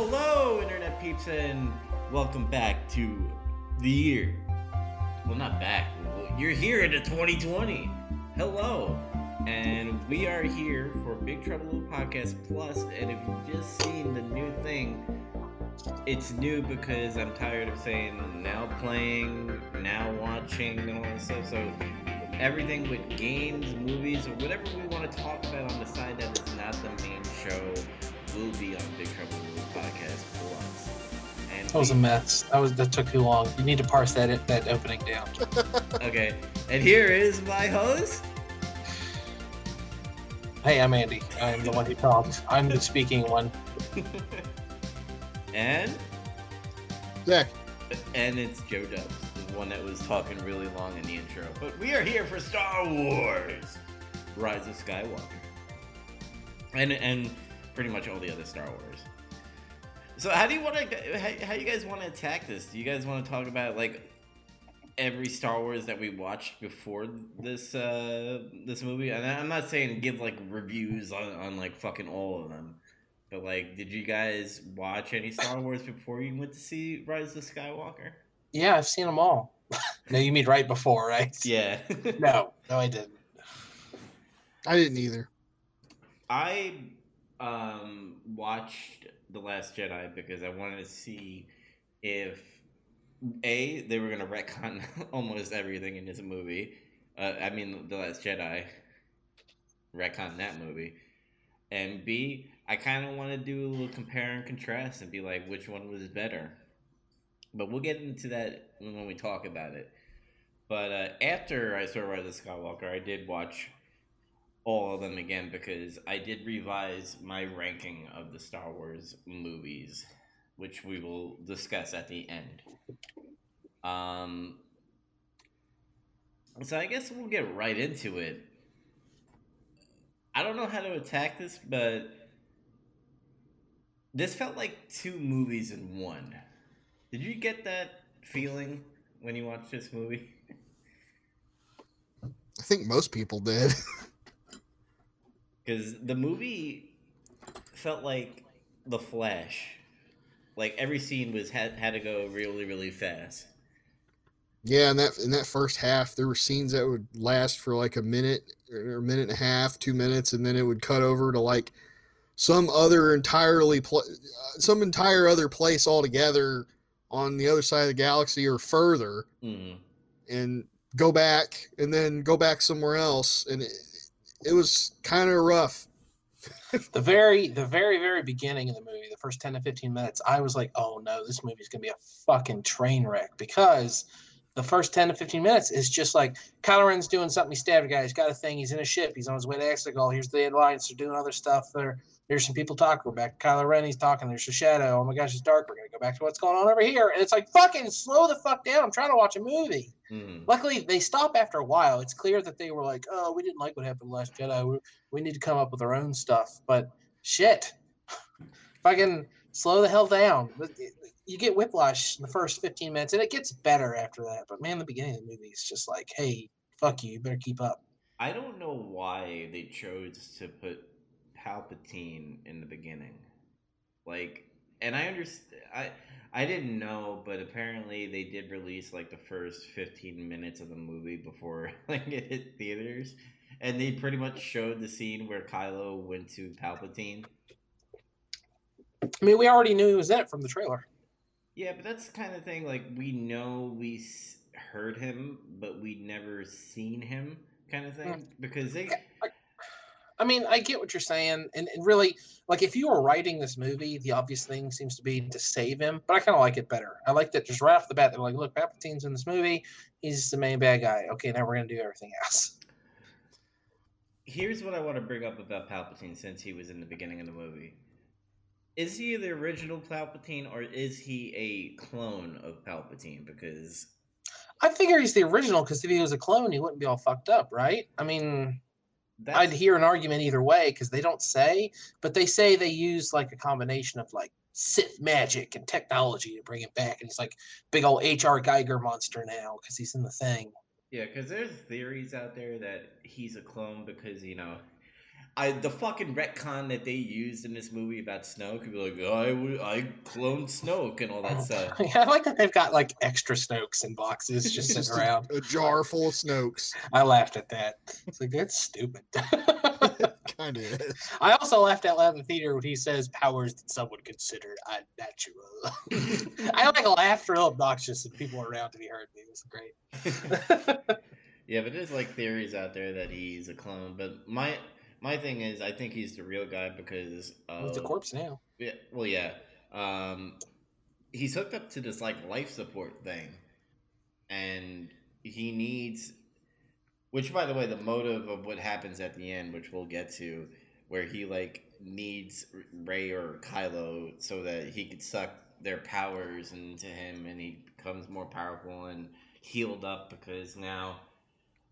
Hello, Internet peeps, and welcome back to the year. Well, not back. You're here into 2020. Hello. And we are here for Big Trouble Little Podcast Plus. And if you've just seen the new thing, it's new because I'm tired of saying now playing, now watching, and all that stuff. So everything with games, movies, or whatever we want to talk about on the side that is not the main show will be on Podcast Plus. And That was a mess. That was that took too long. You need to parse that that opening down. okay. And here is my host. Hey, I'm Andy. I'm the one who talks. I'm the speaking one. and Zach, and it's Joe Dubs, the one that was talking really long in the intro. But we are here for Star Wars: Rise of Skywalker, and and pretty much all the other Star Wars. So how do you want to? How, how you guys want to attack this? Do you guys want to talk about like every Star Wars that we watched before this uh this movie? And I'm not saying give like reviews on, on like fucking all of them. But like, did you guys watch any Star Wars before you went to see Rise of Skywalker? Yeah, I've seen them all. no, you mean right before, right? Yeah. No, no, I didn't. I didn't either. I um watched The Last Jedi because I wanted to see if a they were gonna retcon almost everything in this movie. Uh, I mean, The Last Jedi retcon that movie, and b I kind of want to do a little compare and contrast and be like which one was better. But we'll get into that when we talk about it. But uh, after I saw Rise of Skywalker, I did watch all of them again because I did revise my ranking of the Star Wars movies, which we will discuss at the end. Um, so I guess we'll get right into it. I don't know how to attack this, but this felt like two movies in one. Did you get that feeling when you watched this movie? I think most people did. Because the movie felt like The Flash. Like every scene was had had to go really really fast. yeah, in that in that first half, there were scenes that would last for like a minute or a minute and a half, two minutes, and then it would cut over to like some other entirely pl- uh, some entire other place altogether on the other side of the galaxy or further, Mm. and go back and then go back somewhere else, and it, it was kind of rough. The very, the very, very beginning of the movie, the first ten to fifteen minutes, I was like, "Oh no, this movie's gonna be a fucking train wreck." Because the first ten to fifteen minutes is just like Kylo Ren's doing something. He stabbed a guy. He's got a thing. He's in a ship. He's on his way to Exegol. Here's the Alliance. They're doing other stuff. There, there's some people talking. We're back to Kylo Ren. He's talking. There's a shadow. Oh my gosh, it's dark. We're gonna go back to what's going on over here. And it's like, fucking slow the fuck down. I'm trying to watch a movie. Mm. Luckily, they stop after a while. It's clear that they were like, "Oh, we didn't like what happened last Jedi. We, we need to come up with our own stuff." But shit, fucking slow the hell down. You get whiplash in the first fifteen minutes, and it gets better after that. But man, the beginning of the movie is just like, "Hey, fuck you. You better keep up." I don't know why they chose to put Palpatine in the beginning. Like, and I understand. I I didn't know, but apparently they did release like the first fifteen minutes of the movie before like it hit theaters, and they pretty much showed the scene where Kylo went to Palpatine. I mean, we already knew he was in it from the trailer. Yeah, but that's the kind of thing like we know we heard him, but we'd never seen him, kind of thing. Hmm. Because they, I mean, I get what you're saying, and, and really, like, if you were writing this movie, the obvious thing seems to be to save him. But I kind of like it better. I like that just right off the bat, they're like, "Look, Palpatine's in this movie. He's the main bad guy. Okay, now we're gonna do everything else." here's what I want to bring up about Palpatine since he was in the beginning of the movie. Is he the original Palpatine or is he a clone of Palpatine? Because I figure he's the original because if he was a clone, he wouldn't be all fucked up, right? I mean, that's I'd hear an argument either way because they don't say, but they say they use like a combination of like Sith magic and technology to bring it back, and he's like big old H.R. Giger monster now because he's in the thing. yeah, because there's theories out there that he's a clone because you know I the fucking retcon that they used in this movie about Snoke could be like, oh, I w- I cloned Snoke and all that stuff. Yeah, I like that they've got like extra Snokes in boxes just sitting Just around. a, a jar full of Snokes. I laughed at that. It's like that's stupid. Kind of is. I also laughed out loud in the theater when he says powers that some would consider unnatural. I like laughed real obnoxious and people around and he heard me. It was great. Yeah, but there's like theories out there that he's a clone. But my my thing is, I think he's the real guy because of, He's a corpse now. Yeah, well, yeah. Um, he's hooked up to this like life support thing, and he needs. Which, by the way, the motive of what happens at the end, which we'll get to, where he like needs Rey or Kylo so that he could suck their powers into him, and he becomes more powerful and healed up because now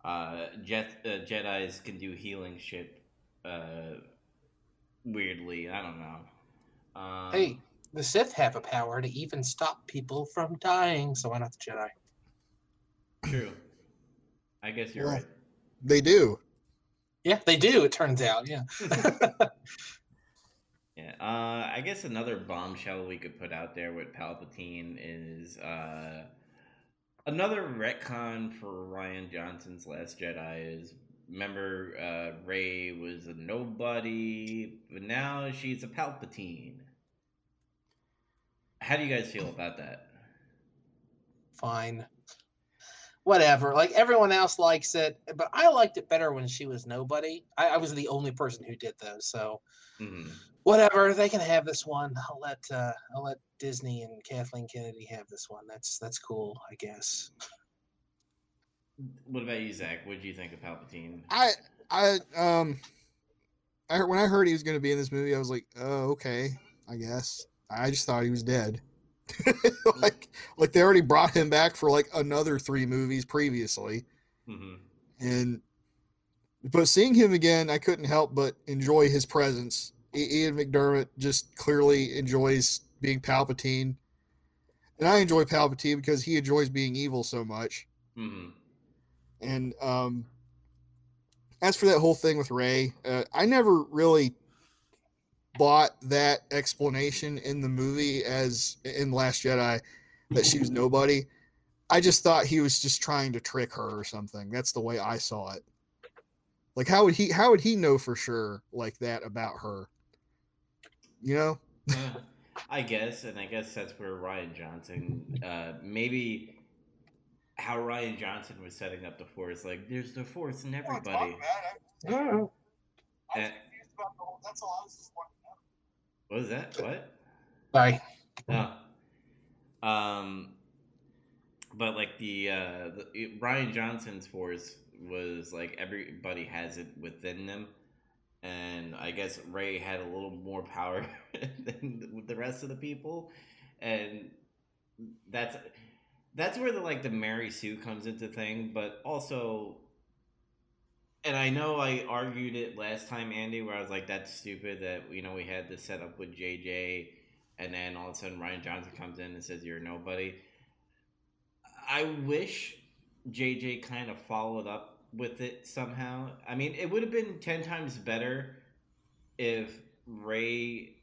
uh, Jet uh, Jedi's can do healing shit. Uh, weirdly, I don't know. Um, Hey, the Sith have a power to even stop people from dying, so why not the Jedi? True. I guess you're Well, right. They do. Yeah, they do, it turns out, yeah. Yeah. Uh, I guess another bombshell we could put out there with Palpatine is uh, another retcon for Rian Johnson's Last Jedi is remember uh, Rey was a nobody, but now she's a Palpatine. How do you guys feel about that? Fine. Whatever. Like everyone else likes it, but I liked it better when she was nobody. I, I was the only person who did those, so hmm whatever. They can have this one. I'll let uh, I'll let Disney and Kathleen Kennedy have this one. That's that's cool, I guess. What about you, Zach? What do you think of Palpatine? I I um I heard, when I heard he was going to be in this movie, I was like, oh okay, I guess. I just thought he was dead. like like they already brought him back for like another three movies previously, hmm and but seeing him again, I couldn't help but enjoy his presence. Ian McDiarmid just clearly enjoys being Palpatine, and I enjoy Palpatine because he enjoys being evil so much. hmm And um, as for that whole thing with Rey, uh, I never really bought that explanation in the movie as in Last Jedi that she was nobody. I just thought he was just trying to trick her or something. That's the way I saw it. Like how would he how would he know for sure like that about her? You know? I guess, and I guess that's where Rian Johnson, uh, maybe how Rian Johnson was setting up the force. Like, there's the force in everybody. Mm. Eh. What was that? What? Sorry. No. Um, but like the, uh, the it- Rian Johnson's force was like everybody has it within them, and I guess Rey had a little more power than the rest of the people, and that's that's where the like the Mary Sue comes into thing, but also. And I know I argued it last time, Andy, where I was like, "That's stupid that you know we had this set up with JJ and then all of a sudden Rian Johnson comes in and says you're nobody. I wish JJ kind of followed up with it somehow. I mean, it would have been ten times better if Rey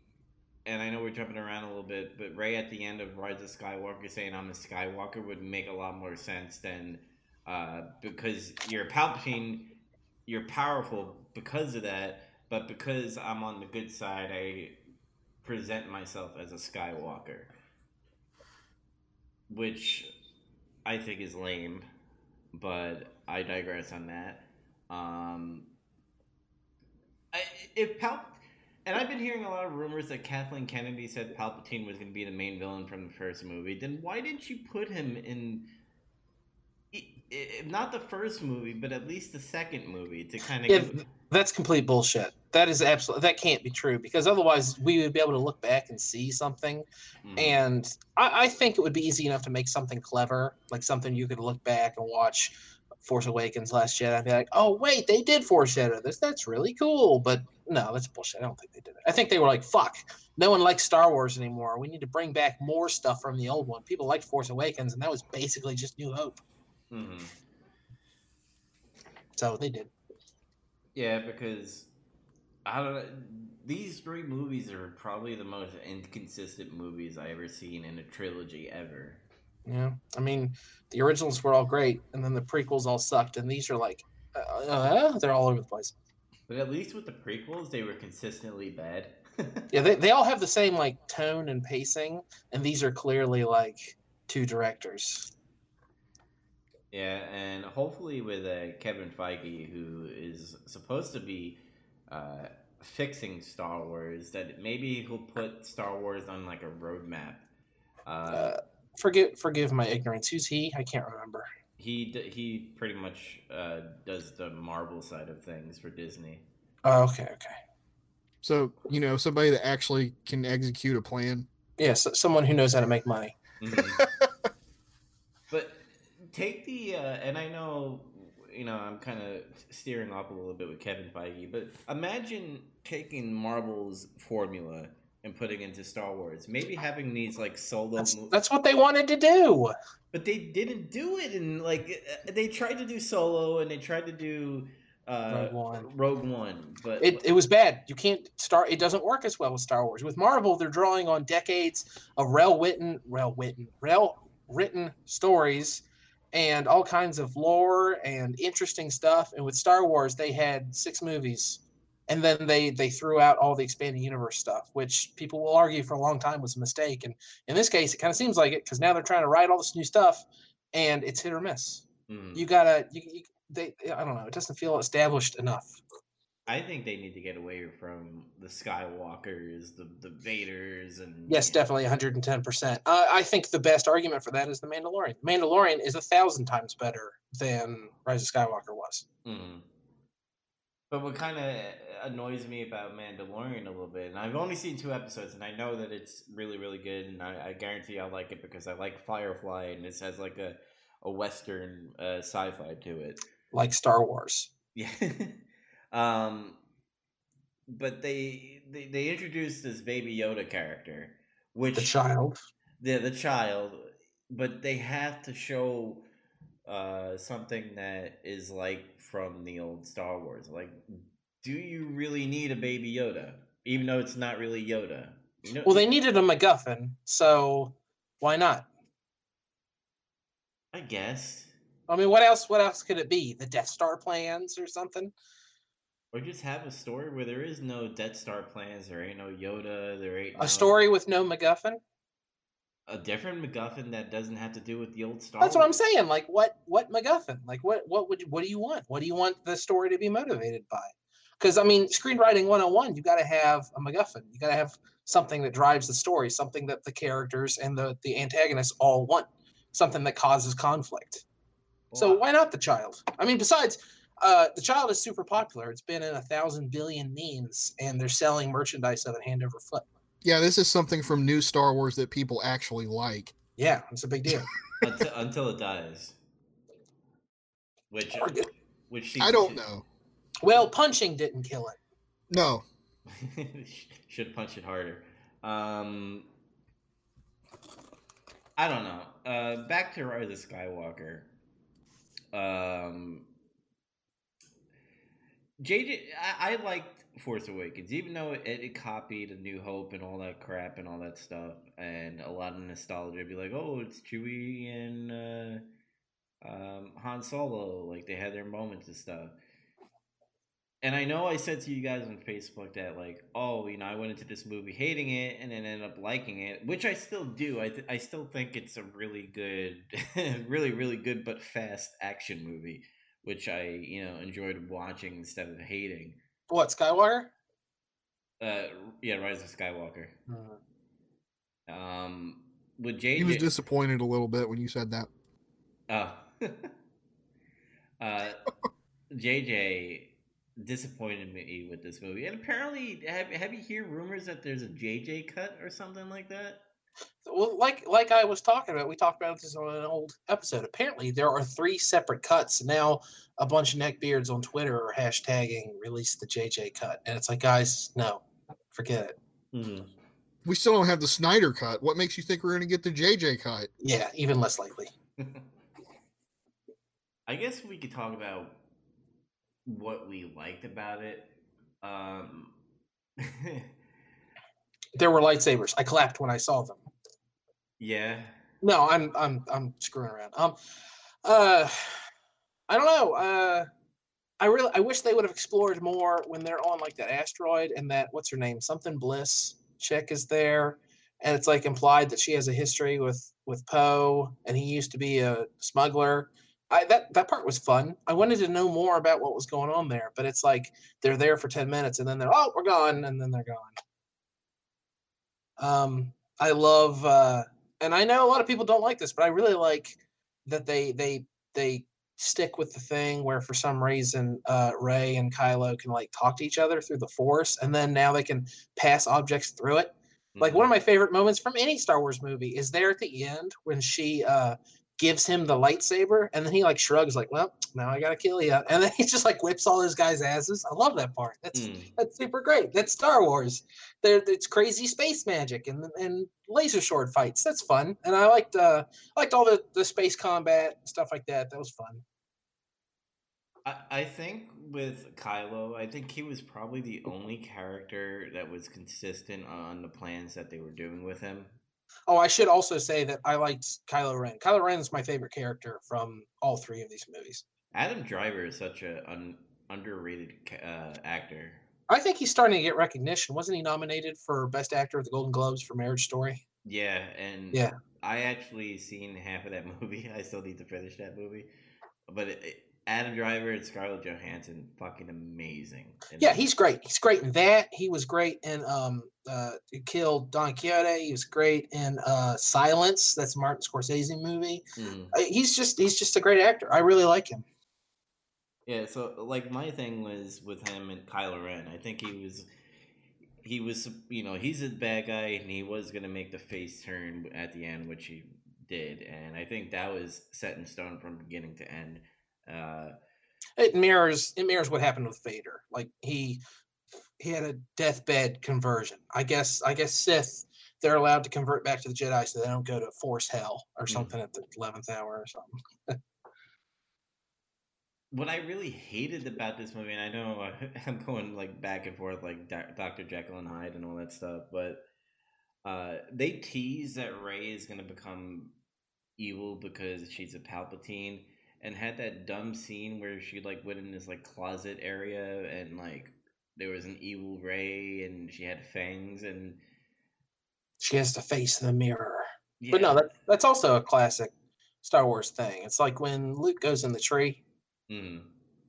and I know we're jumping around a little bit, but Rey at the end of Rise of Skywalker saying I'm a Skywalker would make a lot more sense than uh, because you're Palpatine, you're powerful because of that, but because I'm on the good side, I present myself as a Skywalker, which I think is lame, but I digress on that. Um, I, if Pal, and I've been hearing a lot of rumors that Kathleen Kennedy said Palpatine was going to be the main villain from the first movie. Then why didn't you put him in? Not the first movie, but at least the second movie to kind of Yeah, give, That's complete bullshit. That is absolutely that can't be true because otherwise we would be able to look back and see something. Mhm. And I, I think it would be easy enough to make something clever, like something you could look back and watch Force Awakens, Last Jedi, I'd be like, oh wait, they did foreshadow this. That's really cool. But no, that's bullshit. I don't think they did it. I think they were like, fuck, no one likes Star Wars anymore. We need to bring back more stuff from the old one. People liked Force Awakens, and that was basically just New Hope. Mhm. So they did. Yeah, because I don't know. These three movies are probably the most inconsistent movies I ever seen in a trilogy ever. Yeah, I mean, the originals were all great, and then the prequels all sucked, and these are like, uh, uh, they're all over the place. But at least with the prequels, they were consistently bad. Yeah, they, they all have the same like tone and pacing, and these are clearly like two directors. Yeah, and hopefully with uh, Kevin Feige, who is supposed to be uh, fixing Star Wars, that maybe he'll put Star Wars on like a roadmap. Uh, Uh, forgive forgive my ignorance. Who's he? I can't remember. he he pretty much uh, does the Marvel side of things for Disney. Oh, okay, okay. So you know, somebody that actually can execute a plan. Yes, someone who knows how to make money. Mhm. but take the uh, and I know you know I'm kind of steering off a little bit with Kevin Feige, but imagine taking Marvel's formula and putting into Star Wars. Maybe having these like solo, That's, mo- that's what they wanted to do. but they didn't do it. And like uh, they tried to do solo and they tried to do uh, Rogue One. Rogue One, but It, it was bad. You can't start. It doesn't work as well with Star Wars. With Marvel, they're drawing on decades of rail written, rail written, rail written stories, and all kinds of lore and interesting stuff. And with Star Wars, they had six movies, and then they they threw out all the expanded universe stuff, which people will argue for a long time was a mistake. And in this case, it kind of seems like it because now they're trying to write all this new stuff, and it's hit or miss. mm, You gotta you, you they I don't know. It doesn't feel established enough. I think they need to get away from the Skywalkers, the the Vaders, and Yes, definitely 110%. Uh, I think the best argument for that is The Mandalorian. Mandalorian is a thousand times better than Rise of Skywalker was. Mhm. But what kind of annoys me about Mandalorian a little bit, and I've only seen two episodes, and I know that it's really, really good, and I, I guarantee I'll like it because I like Firefly, and this has like a, a Western uh, sci-fi to it. Like Star Wars. Yeah. um, but they, they they introduced this Baby Yoda character, which The child. the the child, but they have to show uh something that is like from the old Star Wars. Like, do you really need a baby Yoda, even though it's not really Yoda? You know, Well, they needed a MacGuffin, so why not? I guess, I mean, what else? What else could it be? The Death Star plans or something? or just have a story where there is no Death Star plans, there ain't no Yoda, there ain't no, A story with no MacGuffin? A different MacGuffin that doesn't have to do with the old Star. That's what I'm saying. Like, what? What MacGuffin? Like, what? What would? You, what do you want? What do you want the story to be motivated by? Because I mean, screenwriting 101, you got to have a MacGuffin. You got to have something that drives the story, something that the characters and the the antagonists all want, something that causes conflict. So why not the child? I mean, besides, uh, the child is super popular. It's been in a thousand billion memes, and they're selling merchandise of it hand over foot. Yeah, this is something from new Star Wars that people actually like. Yeah, it's a big deal. until, until it dies. Which, which I don't know. well, punching didn't kill it. No, Should punch it harder. Um, I don't know. Uh, back to Rise of Skywalker. Um, JJ, I, I liked Force Awakens, even though it, it copied A New Hope and all that crap and all that stuff, and a lot of nostalgia. Be like, oh, it's Chewie and uh, um, Han Solo, like they had their moments and stuff. And I know I said to you guys on Facebook that like, oh, you know, I went into this movie hating it and then ended up liking it, which I still do. I th- I still think it's a really good, really really good but fast action movie, which I you know enjoyed watching instead of hating. What Skywalker? Uh, yeah, Rise of Skywalker. Hmm. Um, with JJ, he was disappointed a little bit when you said that. Oh. uh, JJ disappointed me with this movie, and apparently, have have you hear rumors that there's a JJ cut or something like that? Well, like like I was talking about, we talked about this on an old episode. Apparently, there are three separate cuts. Now, a bunch of neckbeards on Twitter are hashtagging release the JJ cut, and it's like, guys, no, forget it. Mm-hmm. We still don't have the Snyder cut. What makes you think we're going to get the JJ cut? Yeah, even less likely. I guess we could talk about what we liked about it. Um, There were lightsabers. I clapped when I saw them. Yeah. No, I'm I'm I'm screwing around. Um, uh, I don't know. Uh, I really I wish they would have explored more when they're on like that asteroid and that what's her name something Bliss chick is there, and it's like implied that she has a history with with Poe and he used to be a smuggler. I that that part was fun. I wanted to know more about what was going on there, but it's like they're there for ten minutes and then they're oh we're gone and then they're gone. Um, I love. uh and I know a lot of people don't like this, but I really like that they they they stick with the thing where for some reason uh Rey and Kylo can like talk to each other through the Force, and then now they can pass objects through it. Like one of my favorite moments from any Star Wars movie is there at the end when she uh gives him the lightsaber, and then he like shrugs like, "Well, now I gotta kill you," and then he just like whips all his guys' asses. I love that part. That's Mm. that's super great. That's Star Wars. There, it's crazy space magic and and laser sword fights. That's fun, and I liked uh, I liked all the the space combat stuff like that. That was fun. I, I think with Kylo, I think he was probably the only character that was consistent on the plans that they were doing with him. Oh, I should also say that I liked Kylo Ren. Kylo Ren is my favorite character from all three of these movies. Adam Driver is such an un, underrated uh, actor. I think he's starting to get recognition. Wasn't he nominated for Best Actor at the Golden Globes for Marriage Story? Yeah, and Yeah. I actually seen half of that movie. I still need to finish that movie, but it, it- Adam Driver and Scarlett Johansson, fucking amazing. in Yeah, he's great. He's great in that. He was great in um uh He Killed Don Quixote. He was great in uh Silence. That's Martin Scorsese movie. Mhm. Uh, He's just he's just a great actor. I really like him. Yeah, so like my thing was with him and Kylo Ren. I think he was he was you know, he's a bad guy and he was gonna make the face turn at the end, which he did, and I think that was set in stone from beginning to end. Uh It mirrors it mirrors what happened with Vader. Like he he had a deathbed conversion. I guess I guess Sith they're allowed to convert back to the Jedi so they don't go to Force Hell or Mm. something at the eleventh hour or something. what I really hated about this movie, and I know uh, I'm going like back and forth, like Dr. Jekyll and Hyde and all that stuff, but uh, they tease that Rey is gonna become evil because she's a Palpatine, and had that dumb scene where she like went in this like closet area and like there was an evil Rey and she had fangs and She has to face the mirror. yeah, But no, that, that's also a classic Star Wars thing. It's like when Luke goes in the tree. mm,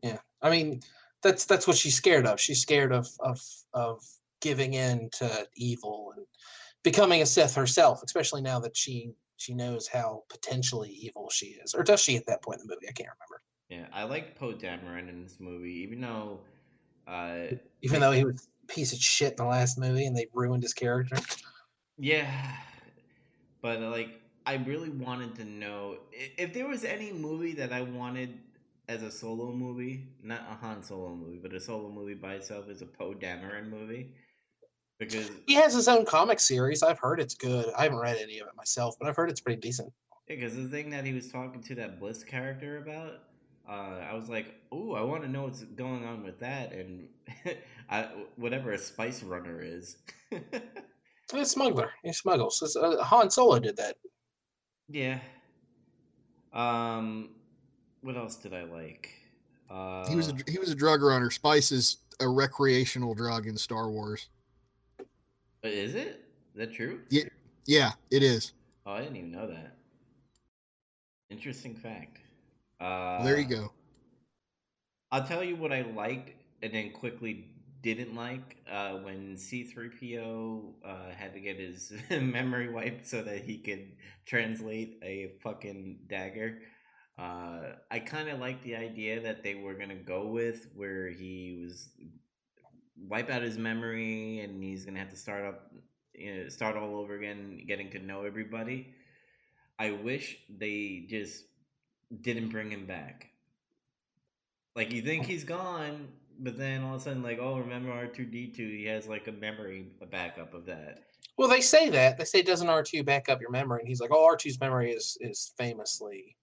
Yeah, I mean, that's that's what she's scared of. She's scared of of of giving in to evil and becoming a Sith herself, especially now that she she knows how potentially evil she is. Or does she at that point in the movie? I can't remember. yeah. I like Poe Dameron in this movie, even though. Uh, Even though he was a piece of shit in the last movie and they ruined his character. Yeah, but uh, like I really wanted to know if there was any movie that I wanted as a solo movie, not a Han Solo movie, but a solo movie by itself is a Poe Dameron movie because He has his own comic series. I've heard it's good. I haven't read any of it myself, but I've heard it's pretty decent. because the thing that he was talking to that Bliss character about, uh, I was like, oh, I want to know what's going on with that and I, whatever a Spice Runner is. He's a smuggler. He smuggles. It's, Uh, Han Solo did that. Yeah. Um, what else did I like? Uh, He was a, he was a drug runner. Spice is a recreational drug in Star Wars. Uh, Is it? Is that true? Yeah, yeah, it is. Oh, I didn't even know that. Interesting fact. Uh, there you go. I'll tell you what I liked and then quickly didn't like uh, when C3PO uh, had to get his memory wiped so that he could translate a fucking dagger. Uh, I kind of like the idea that they were going to go with where he was wipe out his memory and he's to have to start up, you know, start all over again, getting to know everybody. I wish they just didn't bring him back. Like you think he's gone, but then all of a sudden, like, oh, remember R two D two? He has like a memory a backup of that. Well, they say that. They say doesn't R two back up your memory, and he's like, "Oh, R 2s memory is is famously,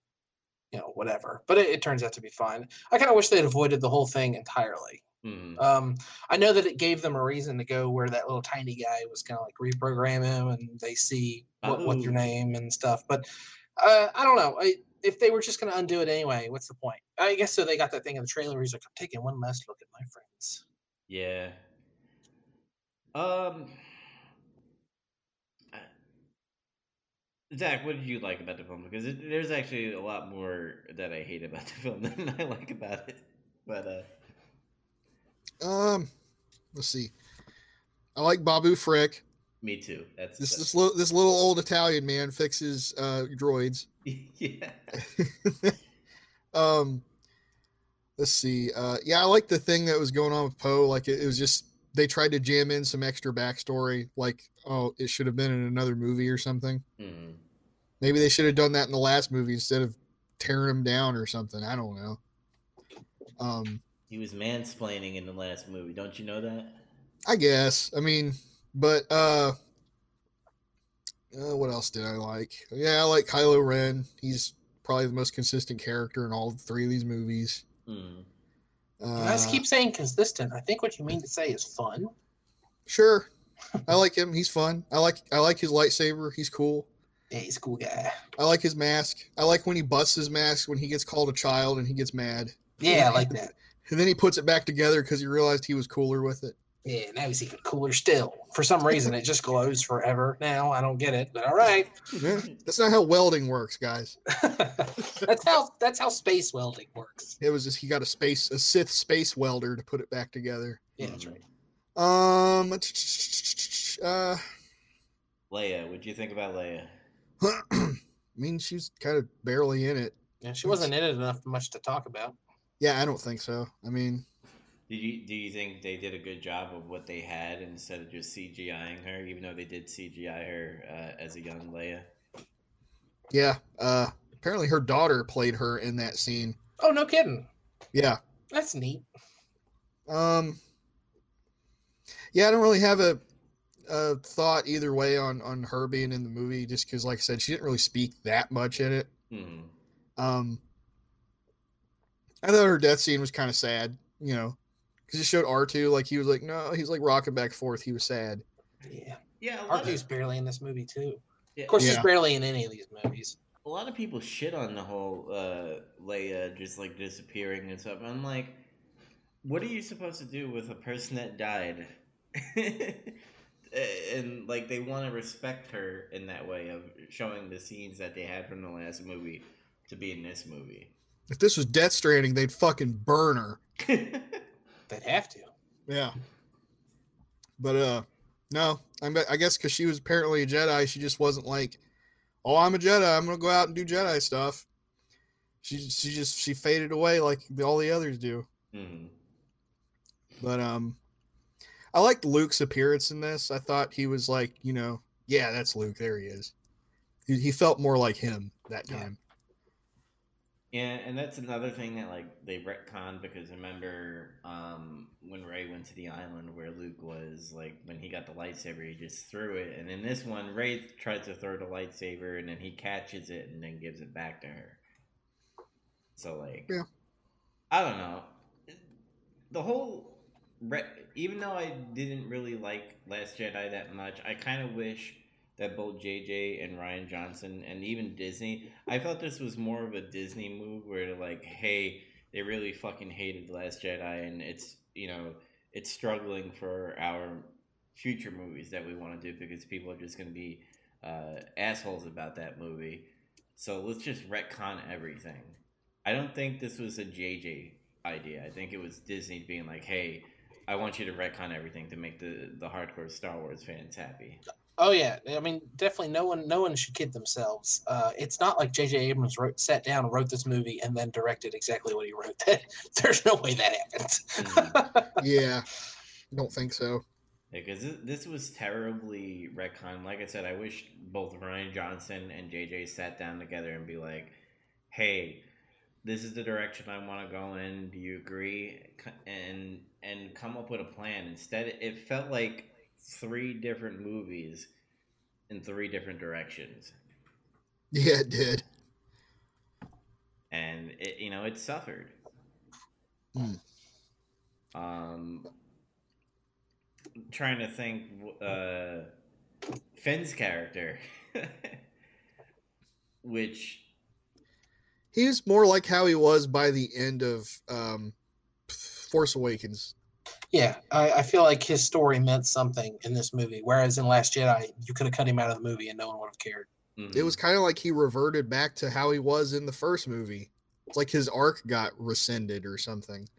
you know, whatever." But it, it turns out to be fine. I kind of wish they'd avoided the whole thing entirely. Mhm. Um, I know that it gave them a reason to go where that little tiny guy was kind of like reprogram him, and they see what, what's your Oh. name and stuff. But uh, I don't know. I, if they were just going to undo it anyway, what's the point? I guess so. They got that thing in the trailer. Where he's like, "I'm taking one last look at my friends." Yeah. Um. Zach, what did you like about the film? Because it, there's actually a lot more that I hate about the film than I like about it. But uh, Um, let's see. I like Babu Frick. me too. That's This this little this little old Italian man fixes uh, droids. yeah. um, let's see. Uh, yeah, I like the thing that was going on with Poe. Like it, it was just they tried to jam in some extra backstory. Like oh, it should have been in another movie or something. Mhm. Maybe they should have done that in the last movie instead of tearing him down or something. I don't know. Um, He was mansplaining in the last movie. Don't you know that? I guess. I mean, but uh, uh what else did I like? Yeah, I like Kylo Ren. He's probably the most consistent character in all three of these movies. Mm. You guys Uh, keep saying consistent. I think what you mean to say is fun. Sure. I like him. He's fun. I like I like his lightsaber. He's cool. Yeah, he's a cool guy. I like his mask. I like when he busts his mask when he gets called a child and he gets mad. Yeah, I like that. And then he puts it back together because he realized he was cooler with it. Yeah, now he's even cooler still. For some reason, it just glows forever now. I don't get it, but all right. Yeah, that's not how welding works, guys. that's how that's how space welding works. It was just he got a space a Sith space welder to put it back together. Yeah, that's right. Um uh Leia, what'd you think about Leia? I mean she's kind of barely in it. Yeah, she wasn't in it enough much to talk about. Yeah, I don't think so. I mean, Did you do you think they did a good job of what they had instead of just CGIing her? Even though they did CGI her uh, as a young Leia. yeah, uh apparently her daughter played her in that scene. Oh, no kidding. Yeah. That's neat. Um Yeah, I don't really have a a thought either way on on her being in the movie just cuz like I said she didn't really speak that much in it. Mm. Um I thought her death scene was kind of sad, you know, cuz it showed R2 like he was like no, he's like rocking back and forth, he was sad. Yeah. Yeah, R2's barely in this movie too. yeah, Of course, she's Yeah. barely in any of these movies. a lot of people shit on the whole uh, Leia just like disappearing and stuff. I'm like, what are you supposed to do with a person that died? and like they want to respect her in that way of showing the scenes that they had from the last movie to be in this movie. If this was Death Stranding, they'd fucking burn her. They'd have to. Yeah. But uh no, I'm I guess cuz she was apparently a Jedi, she just wasn't like, "Oh, I'm a Jedi. I'm going to go out and do Jedi stuff." She she just she faded away like all the others do. Mhm. But um I liked Luke's appearance in this. I thought he was like, you know, yeah, that's Luke. There he is. He, he felt more like him that Yeah. time. Yeah, and that's another thing that like they retconned because I remember um, when Rey went to the island where Luke was like when he got the lightsaber he just threw it, and in this one Rey tries to throw the lightsaber and then he catches it and then gives it back to her. So like, Yeah. I don't know, the whole re- even though I didn't really like Last Jedi that much, I kind of wish that both JJ and Rian Johnson and even Disney, I felt this was more of a Disney move where like, hey, they really fucking hated The Last Jedi and it's, you know, it's struggling for our future movies that we want to do because people are just going to be uh, assholes about that movie. So let's just retcon everything. I don't think this was a JJ idea. I think it was Disney being like, hey, I want you to retcon everything to make the, the hardcore Star Wars fans happy. Oh yeah, I mean, definitely no one no one should kid themselves. Uh, it's not like J.J. Abrams wrote sat down and wrote this movie and then directed exactly what he wrote. There's no way that happened. Yeah. Don't think so. Because this, this was terribly retcon. Like I said, I wish both Rian Johnson and JJ sat down together and be like, "Hey, this is the direction I want to go in. Do you agree?" And and come up with a plan. Instead, it felt like three different movies in three different directions, Yeah, it did. and it you know it suffered. Um, trying to think, uh, Finn's character, which He's more like how he was by the end of um, Force Awakens. Yeah, I, I feel like his story meant something in this movie, whereas in Last Jedi, you could have cut him out of the movie and no one would have cared. mhm. It was kind of like he reverted back to how he was in the first movie. It's like his arc got rescinded or something.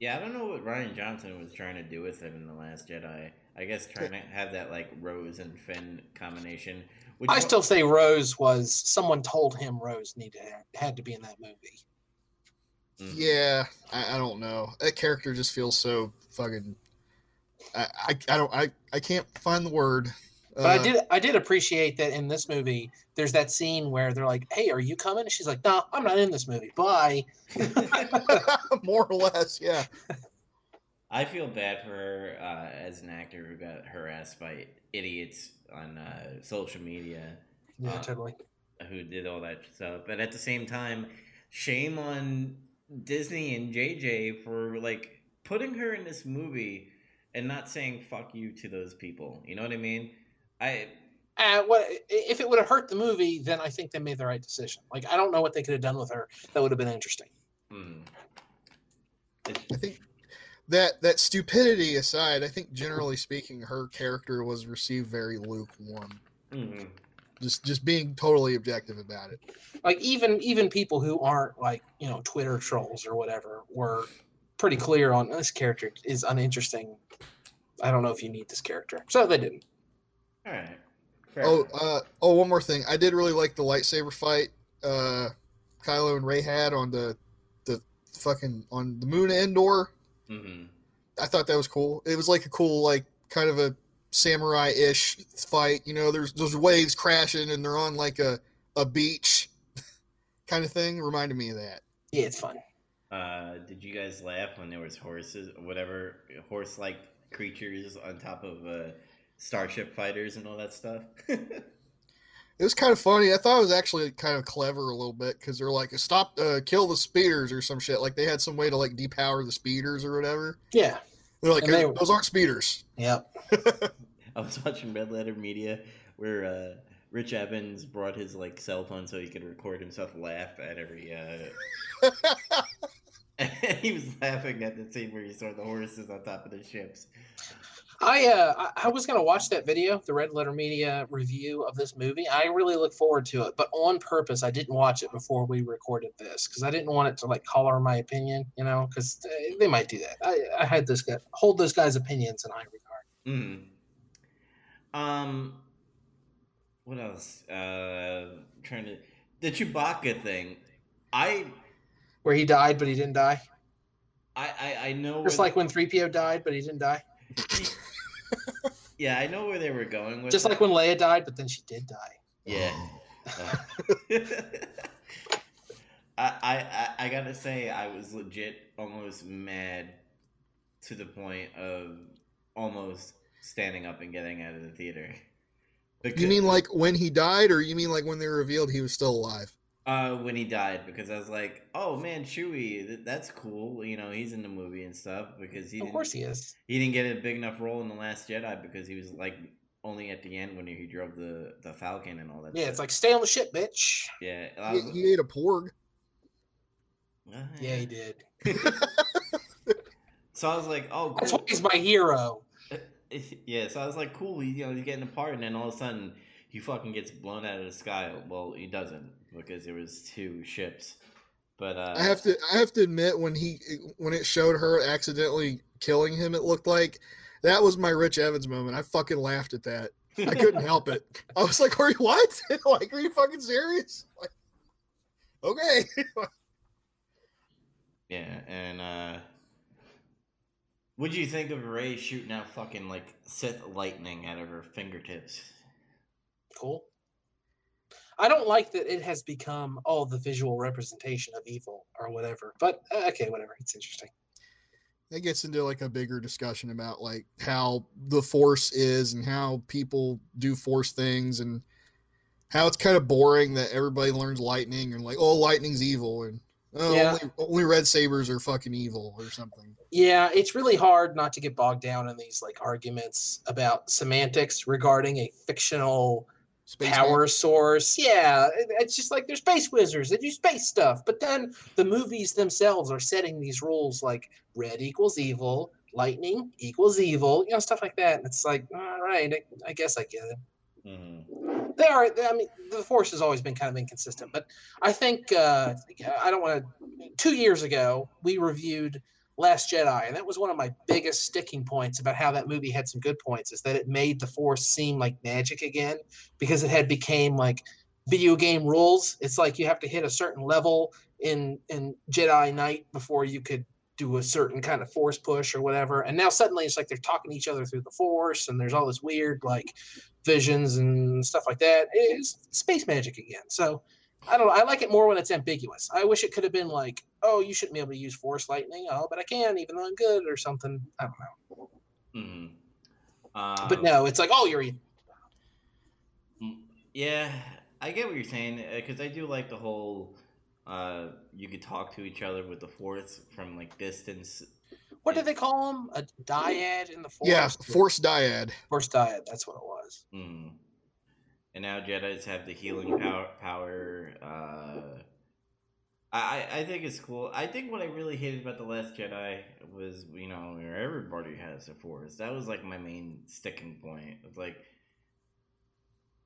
Yeah, I don't know what Rian Johnson was trying to do with it in the Last Jedi. I guess trying to have that like Rose and Finn combination. Which I one- still say Rose was someone told him Rose needed had to be in that movie. Mhm. Yeah, I, I don't know. That character just feels so fucking. I, I, I don't I, I can't find the word. But I Uh, did I did appreciate that in this movie. There's that scene where they're like, "Hey, are you coming?" And she's like, "No, I'm not in this movie. Bye." more or less, yeah. I feel bad for her uh, as an actor who got harassed by idiots on uh, social media Yeah, Uh, totally. who did all that stuff. But at the same time, shame on Disney and JJ for like putting her in this movie and not saying fuck you to those people. You know what I mean? I Uh, what if it would have hurt the movie? Then I think they made the right decision. Like I don't know what they could have done with her that would have been interesting. mm. I think that that stupidity aside, I think generally speaking, her character was received very lukewarm. mhm. Just just being totally objective about it. Like even even people who aren't like you know Twitter trolls or whatever were pretty clear on this character is uninteresting. I don't know if you need this character, so they didn't. All right. Fair Oh, uh, oh, one more thing. I did really like the lightsaber fight uh, Kylo and Rey had on the the fucking on the moon of Endor. Mhm. I thought that was cool. It was like a cool, like kind of a samurai-ish fight. You know, there's those waves crashing and they're on like a a beach kind of thing. Reminded me of that. Yeah, it's fun. Uh, did you guys laugh when there was horses, whatever horse-like creatures on top of uh, starship fighters and all that stuff? It was kind of funny. I thought it was actually kind of clever a little bit because they're like, "Stop, uh, kill the speeders" or some shit. Like they had some way to like depower the speeders or whatever. Yeah. They're like, And they- "Those aren't speeders." Yep. I was watching Red Letter Media where uh, Rich Evans brought his like cell phone so he could record himself laugh at every. Uh... he was laughing at the scene where he saw the horses on top of the ships. I uh I, was gonna watch that video, the Red Letter Media review of this movie. I really look forward to it, but on purpose, I didn't watch it before we recorded this because I didn't want it to like color my opinion, you know, because they might do that. I, I had this guy hold those guy's opinions in high regard. Mm. Um, what else? Uh, trying to the Chewbacca thing. I Where he died, but he didn't die. I I, I know Just like when 3PO died, but he didn't die. yeah, I know where they were going with. Just that. like when Leia died, but then she did die. Yeah. I, I I I gotta say I was legit almost mad to the point of almost standing up and getting out of the theater. Because, You mean like when he died, or you mean like when they revealed he was still alive? Uh when he died? Because I was like, oh man, Chewie, th- that's cool. You know, he's in the movie and stuff because he Of didn't, course he is. he didn't get a big enough role in the Last Jedi because he was like only at the end when he drove the the Falcon and all that. Yeah, stuff. it's like stay on the ship, bitch. yeah, I He, he ate a porg. uh, Yeah, he did. So I was like, oh, That's why he's my hero. yeah, so I was like, cool, he, you know, he's getting a part, and then all of a sudden, he fucking gets blown out of the sky. Well, he doesn't because there was two ships. But uh, I have to I have to admit when he when it showed her accidentally killing him, it looked like that was my Rich Evans moment. I fucking laughed at that. I couldn't help it. I was like, "Are you what? like, are you fucking serious?" Like, okay. yeah, and uh, what do you think of Rey shooting out fucking like Sith lightning out of her fingertips? Cool. I don't like that it has become oh the visual representation of evil or whatever. But uh, okay, whatever. It's interesting. that gets into like a bigger discussion about like how the force is and how people do force things and how it's kind of boring that everybody learns lightning and like oh lightning's evil and Oh, Yeah. only, only red sabers are fucking evil or something. Yeah, it's really hard not to get bogged down in these like arguments about semantics regarding a fictional Space power source. Yeah, it's just like they're space wizards. They do space stuff. But then the movies themselves are setting these rules like red equals evil, lightning equals evil, you know, stuff like that. And it's like, all right, I, I guess I get it. Mhm. They are. I mean, the force has always been kind of inconsistent, but I think uh, I don't want to. Two years ago, we reviewed Last Jedi, and that was one of my biggest sticking points about how that movie had some good points. Is that it made the force seem like magic again because it had became like video game rules. It's like you have to hit a certain level in in Jedi Knight before you could do a certain kind of force push or whatever. And now suddenly it's like they're talking to each other through the force, and there's all this weird like visions and stuff like that. It's space magic again. So I don't know. I like it more when it's ambiguous. I wish it could have been like, oh, you shouldn't be able to use force lightning. Oh, but I can, even though I'm good or something. I don't know. Mhm. Um, But no, it's like, oh, you're. Mm, Yeah, I get what you're saying because I do like the whole uh, you could talk to each other with the force from like distance. What did they call them? A dyad in the force? Yeah, force dyad. Force dyad. That's what it was. Mm. And now Jedi's have the healing power. Power. Uh, I I think it's cool. I think what I really hated about the Last Jedi was you know where everybody has a force. That was like my main sticking point. It's like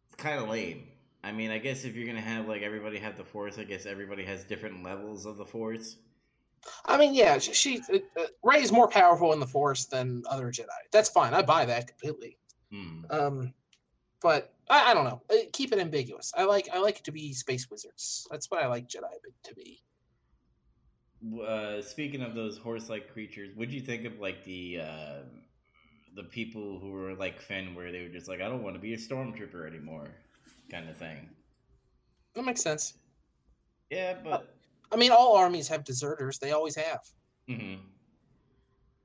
it's kind of lame. I mean, I guess if you're gonna have like everybody have the force, I guess everybody has different levels of the force. I mean, yeah, she, she uh, Rey is more powerful in the force than other Jedi. That's fine. I buy that completely. Hmm. Um, but I, I don't know. Uh, Keep it ambiguous. I like I like it to be space wizards. That's what I like Jedi to be. Uh, speaking of those horse-like creatures, what'd you think of like the uh, the people who were like Finn, where they were just like, I don't want to be a stormtrooper anymore, kind of thing. That makes sense. Yeah, but I mean, all armies have deserters. They always have. mhm.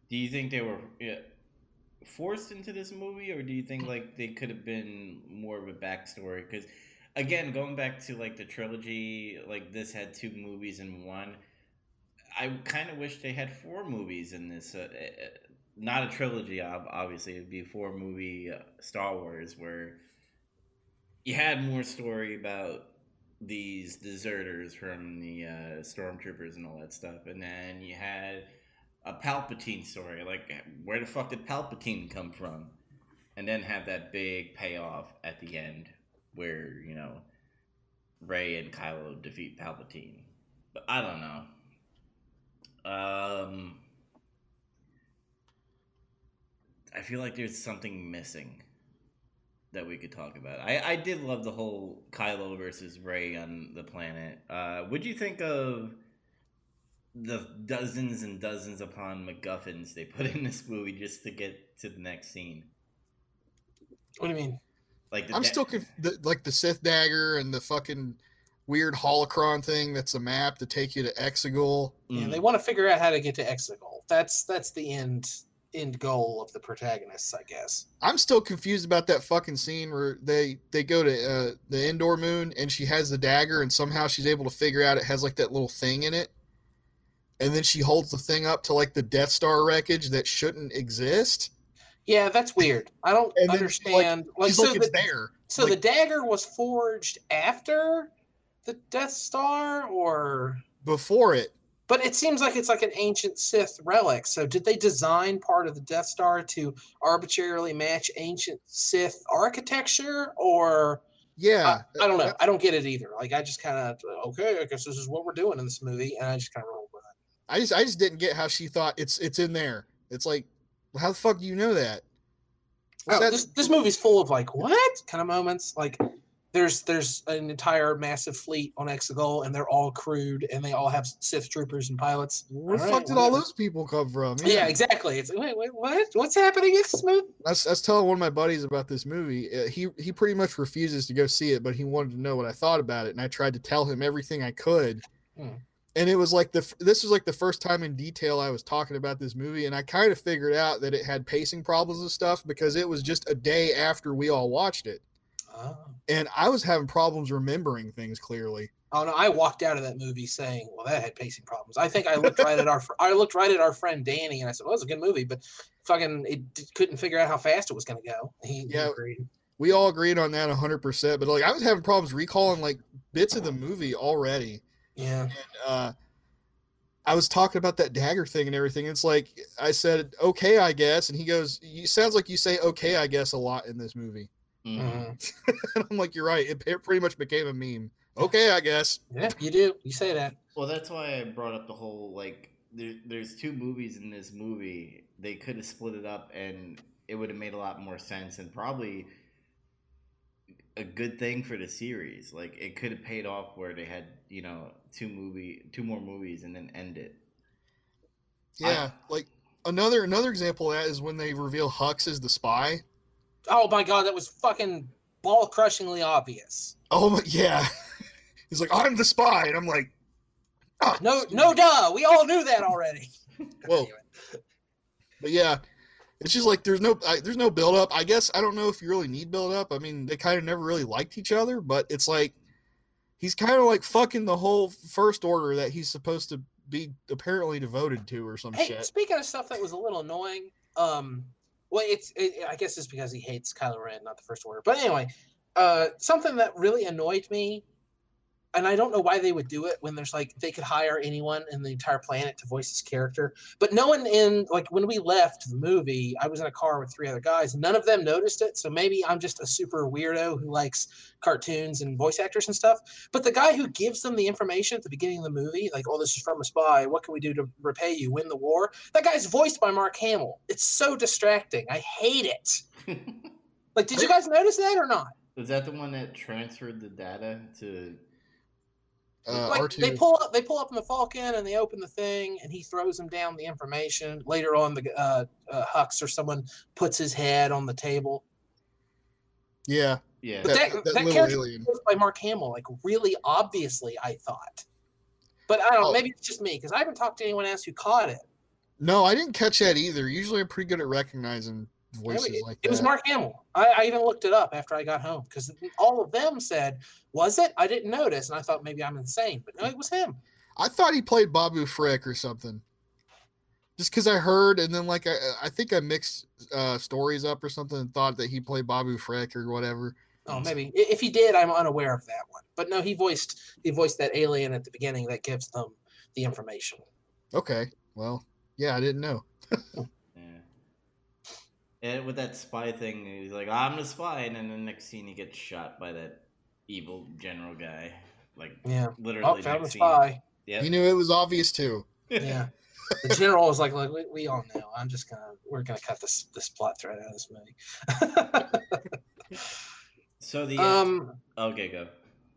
do you think they were yeah, forced into this movie, or do you think like they could have been more of a backstory? Because again, going back to like the trilogy, like this had two movies in one. I kind of wish they had four movies in this. Uh, uh, not a trilogy, obviously. It'd be four movie uh, Star Wars where you had more story about these deserters from the uh, stormtroopers and all that stuff, and then you had a Palpatine story, like where the fuck did Palpatine come from, and then have that big payoff at the end where you know Rey and Kylo defeat Palpatine. But I don't know. Um, I feel like there's something missing that we could talk about. I, I did love the whole Kylo versus Rey on the planet. Uh, what'd you think of the dozens and dozens upon MacGuffins they put in this movie just to get to the next scene? What do you mean? Like the I'm da- still conf- the, like the Sith dagger and the fucking weird holocron thing. That's a map to take you to Exegol. Yeah, Mm. they want to figure out how to get to Exegol. That's that's the end end goal of the protagonists, I guess. I'm still confused about that fucking scene where they they go to uh, the Endor moon and she has the dagger and somehow she's able to figure out it has like that little thing in it, and then she holds the thing up to like the Death Star wreckage that shouldn't exist. Yeah, that's weird. I don't And like, understand. Like, She's so, like, it's the, there. so like- the dagger was forged after the Death Star, or before it. but it seems like it's like an ancient Sith relic. So did they design part of the Death Star to arbitrarily match ancient Sith architecture, or Yeah, I don't know. I don't get it either. Like I just kind of okay, I guess this is what we're doing in this movie, and I just kind of roll with it. I just I just didn't get how she thought it's it's in there. It's like, how the fuck do you know that? Oh, That- this this movie's full of like what kind of moments. Like there's there's an entire massive fleet on Exegol, and they're all crewed, and they all have Sith troopers and pilots. Where the All fuck right, did all those people come from? Yeah, exactly. It's wait, wait, what? What's happening in this movie? I was, I was telling one of my buddies about this movie. Uh, he he pretty much refuses to go see it, but he wanted to know what I thought about it, and I tried to tell him everything I could. Hmm. And it was like the this was like the first time in detail I was talking about this movie, and I kind of figured out that it had pacing problems and stuff because it was just a day after we all watched it, Oh. and I was having problems remembering things clearly. Oh no, I walked out of that movie saying, "Well, that had pacing problems." I think I looked right at our I looked right at our friend Danny, and I said, "Well, it was a good movie, but fucking it couldn't figure out how fast it was going to go." He, he Yeah. agreed. We all agreed on that 100%. But like, I was having problems recalling like bits of the movie already. Yeah, uh, I was talking about that dagger thing and everything. It's like I said, okay, I guess, and he goes, "You sounds like you say okay, I guess a lot in this movie." Mhm. Mhm. and I'm like, you're right. It, it pretty much became a meme. Okay, I guess. yeah, you do. You say that. Well, that's why I brought up the whole like there, there's two movies in this movie. They could have split it up, and it would have made a lot more sense, and probably a good thing for the series. Like it could have paid off where they had you know two movie, two more movies, and then end it. Yeah, like another another example of that is when they reveal Hux is the spy. Oh my god, that was fucking ball crushingly obvious. Oh my, yeah. He's like, I'm the spy, and I'm like, ah, No, no, duh. We all knew that already. Whoa. But yeah, it's just like there's no I, there's no build up. I guess I don't know if you really need build up. I mean, they kind of never really liked each other, but it's like he's kind of like fucking the whole first order that he's supposed to be apparently devoted to or some Hey, shit. speaking of stuff that was a little annoying, um, well, it's it, I guess it's because he hates Kylo Ren, not the First Order. But anyway, uh, something that really annoyed me, and I don't know why they would do it when there's like they could hire anyone in the entire planet to voice his character, but no one in like when we left the movie, I was in a car with three other guys. None of them noticed it, so maybe I'm just a super weirdo who likes cartoons and voice actors and stuff. But the guy who gives them the information at the beginning of the movie, like, "Oh, this is from a spy. What can we do to repay you? Win the war." That guy's voiced by Mark Hamill. It's so distracting. I hate it. Like, did you guys notice that or not? Was that the one that transferred the data to? Uh, like R2. they pull up, they pull up in the Falcon and they open the thing, and he throws them down the information. Later on, the uh, uh, Hux or someone puts his head on the table. yeah, Yeah, But that, that- that that little character- alien. Voiced by Mark Hamill, like really obviously, I thought. But I don't. know, Oh. Maybe it's just me because I haven't talked to anyone else who caught it. No, I didn't catch that either. Usually, I'm pretty good at recognizing Voices it, like it that. was Mark Hamill. I, I even looked it up after I got home because all of them said, "Was it?" I didn't notice, and I thought maybe I'm insane, but no, it was him. I thought he played Babu Frick or something. Just because I heard, and then like I, I think I mixed uh, stories up or something, and thought that he played Babu Frick or whatever. Oh, maybe if he did, I'm unaware of that one. But no, he voiced he voiced that alien at the beginning that gives them the information. Okay, well, yeah, I didn't know. yeah. And with that spy thing, he's like, "I'm the spy," and then the next scene he gets shot by that evil general guy. Like Yeah. literally, Oh, found the next spy. Yeah. He knew it was obvious too. Yeah. The general was like, "Look, we, we all know. I'm just gonna we're gonna cut this this plot thread out of this movie." So the um, okay, go.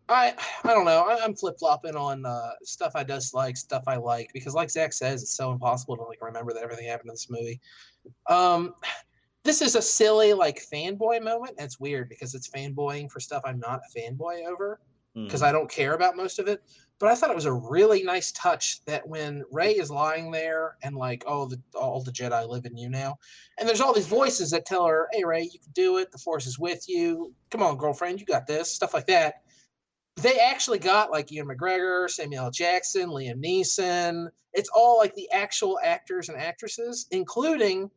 I I don't know. I, I'm flip flopping on uh, stuff I dislike, stuff I like, because like Zach says, it's so impossible to like remember that everything happened in this movie. Um, this is a silly like fanboy moment. And it's weird because it's fanboying for stuff I'm not a fanboy over because Mm. I don't care about most of it. But I thought it was a really nice touch that when Rey is lying there and like, oh, the all the Jedi live in you now, and there's all these voices that tell her, hey Rey, you can do it. The Force is with you. Come on, girlfriend, you got this. Stuff like that. They actually got like Ewan McGregor, Samuel L. Jackson, Liam Neeson. It's all like the actual actors and actresses, including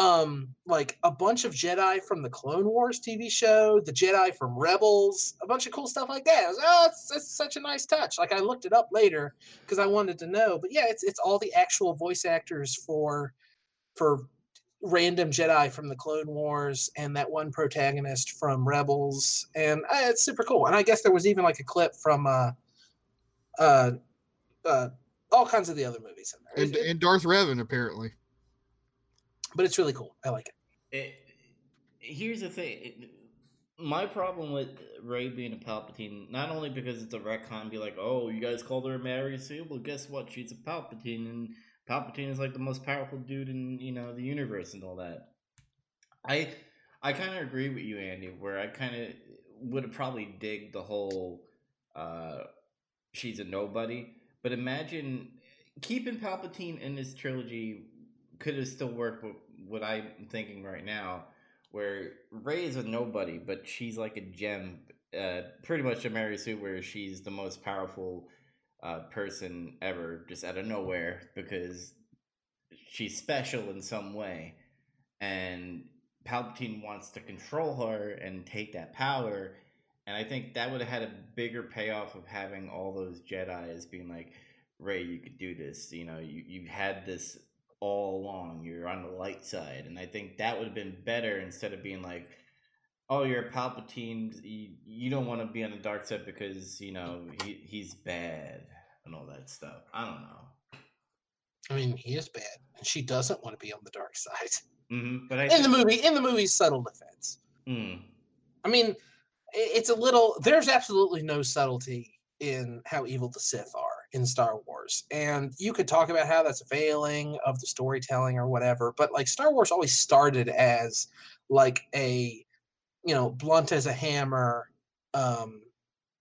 um like a bunch of Jedi from the Clone Wars TV show, the Jedi from Rebels, a bunch of cool stuff like that. I was, oh, it's, it's such a nice touch. Like I looked it up later because I wanted to know. But yeah, it's it's all the actual voice actors for for random Jedi from the Clone Wars and that one protagonist from Rebels, and uh, it's super cool. And I guess there was even like a clip from uh uh uh all kinds of the other movies in there. And, It- and Darth Revan apparently. But it's really cool. I like it. It, here's the thing. It, my problem with Rey being a Palpatine, not only because it's a retcon, be like, oh, you guys called her Mary Sue, well, guess what? She's a Palpatine, and Palpatine is like the most powerful dude in you know the universe and all that. I I kind of agree with you, Andy, where I kind of would have probably dig the whole uh, she's a nobody, but imagine keeping Palpatine in this trilogy could have still worked with what I'm thinking right now, where Rey is a nobody, but she's like a gem uh, pretty much a Mary Sue where she's the most powerful uh, person ever, just out of nowhere because she's special in some way, and Palpatine wants to control her and take that power. And I think that would have had a bigger payoff of having all those Jedi as being like, Rey, you could do this. You know, you you've had this all along. You're on the light side, and I think that would have been better instead of being like, "Oh, you're a Palpatine. You, you don't want to be on the dark side because you know he he's bad and all that stuff." I don't know. I mean, he is bad, and she doesn't want to be on the dark side. hmm But I In the movie, in the movie's subtle defense. Mm, I mean, it's a little. There's absolutely no subtlety in how evil the Sith are in Star Wars, and you could talk about how that's a failing of the storytelling or whatever. But like Star Wars always started as like a, you know, blunt as a hammer, um,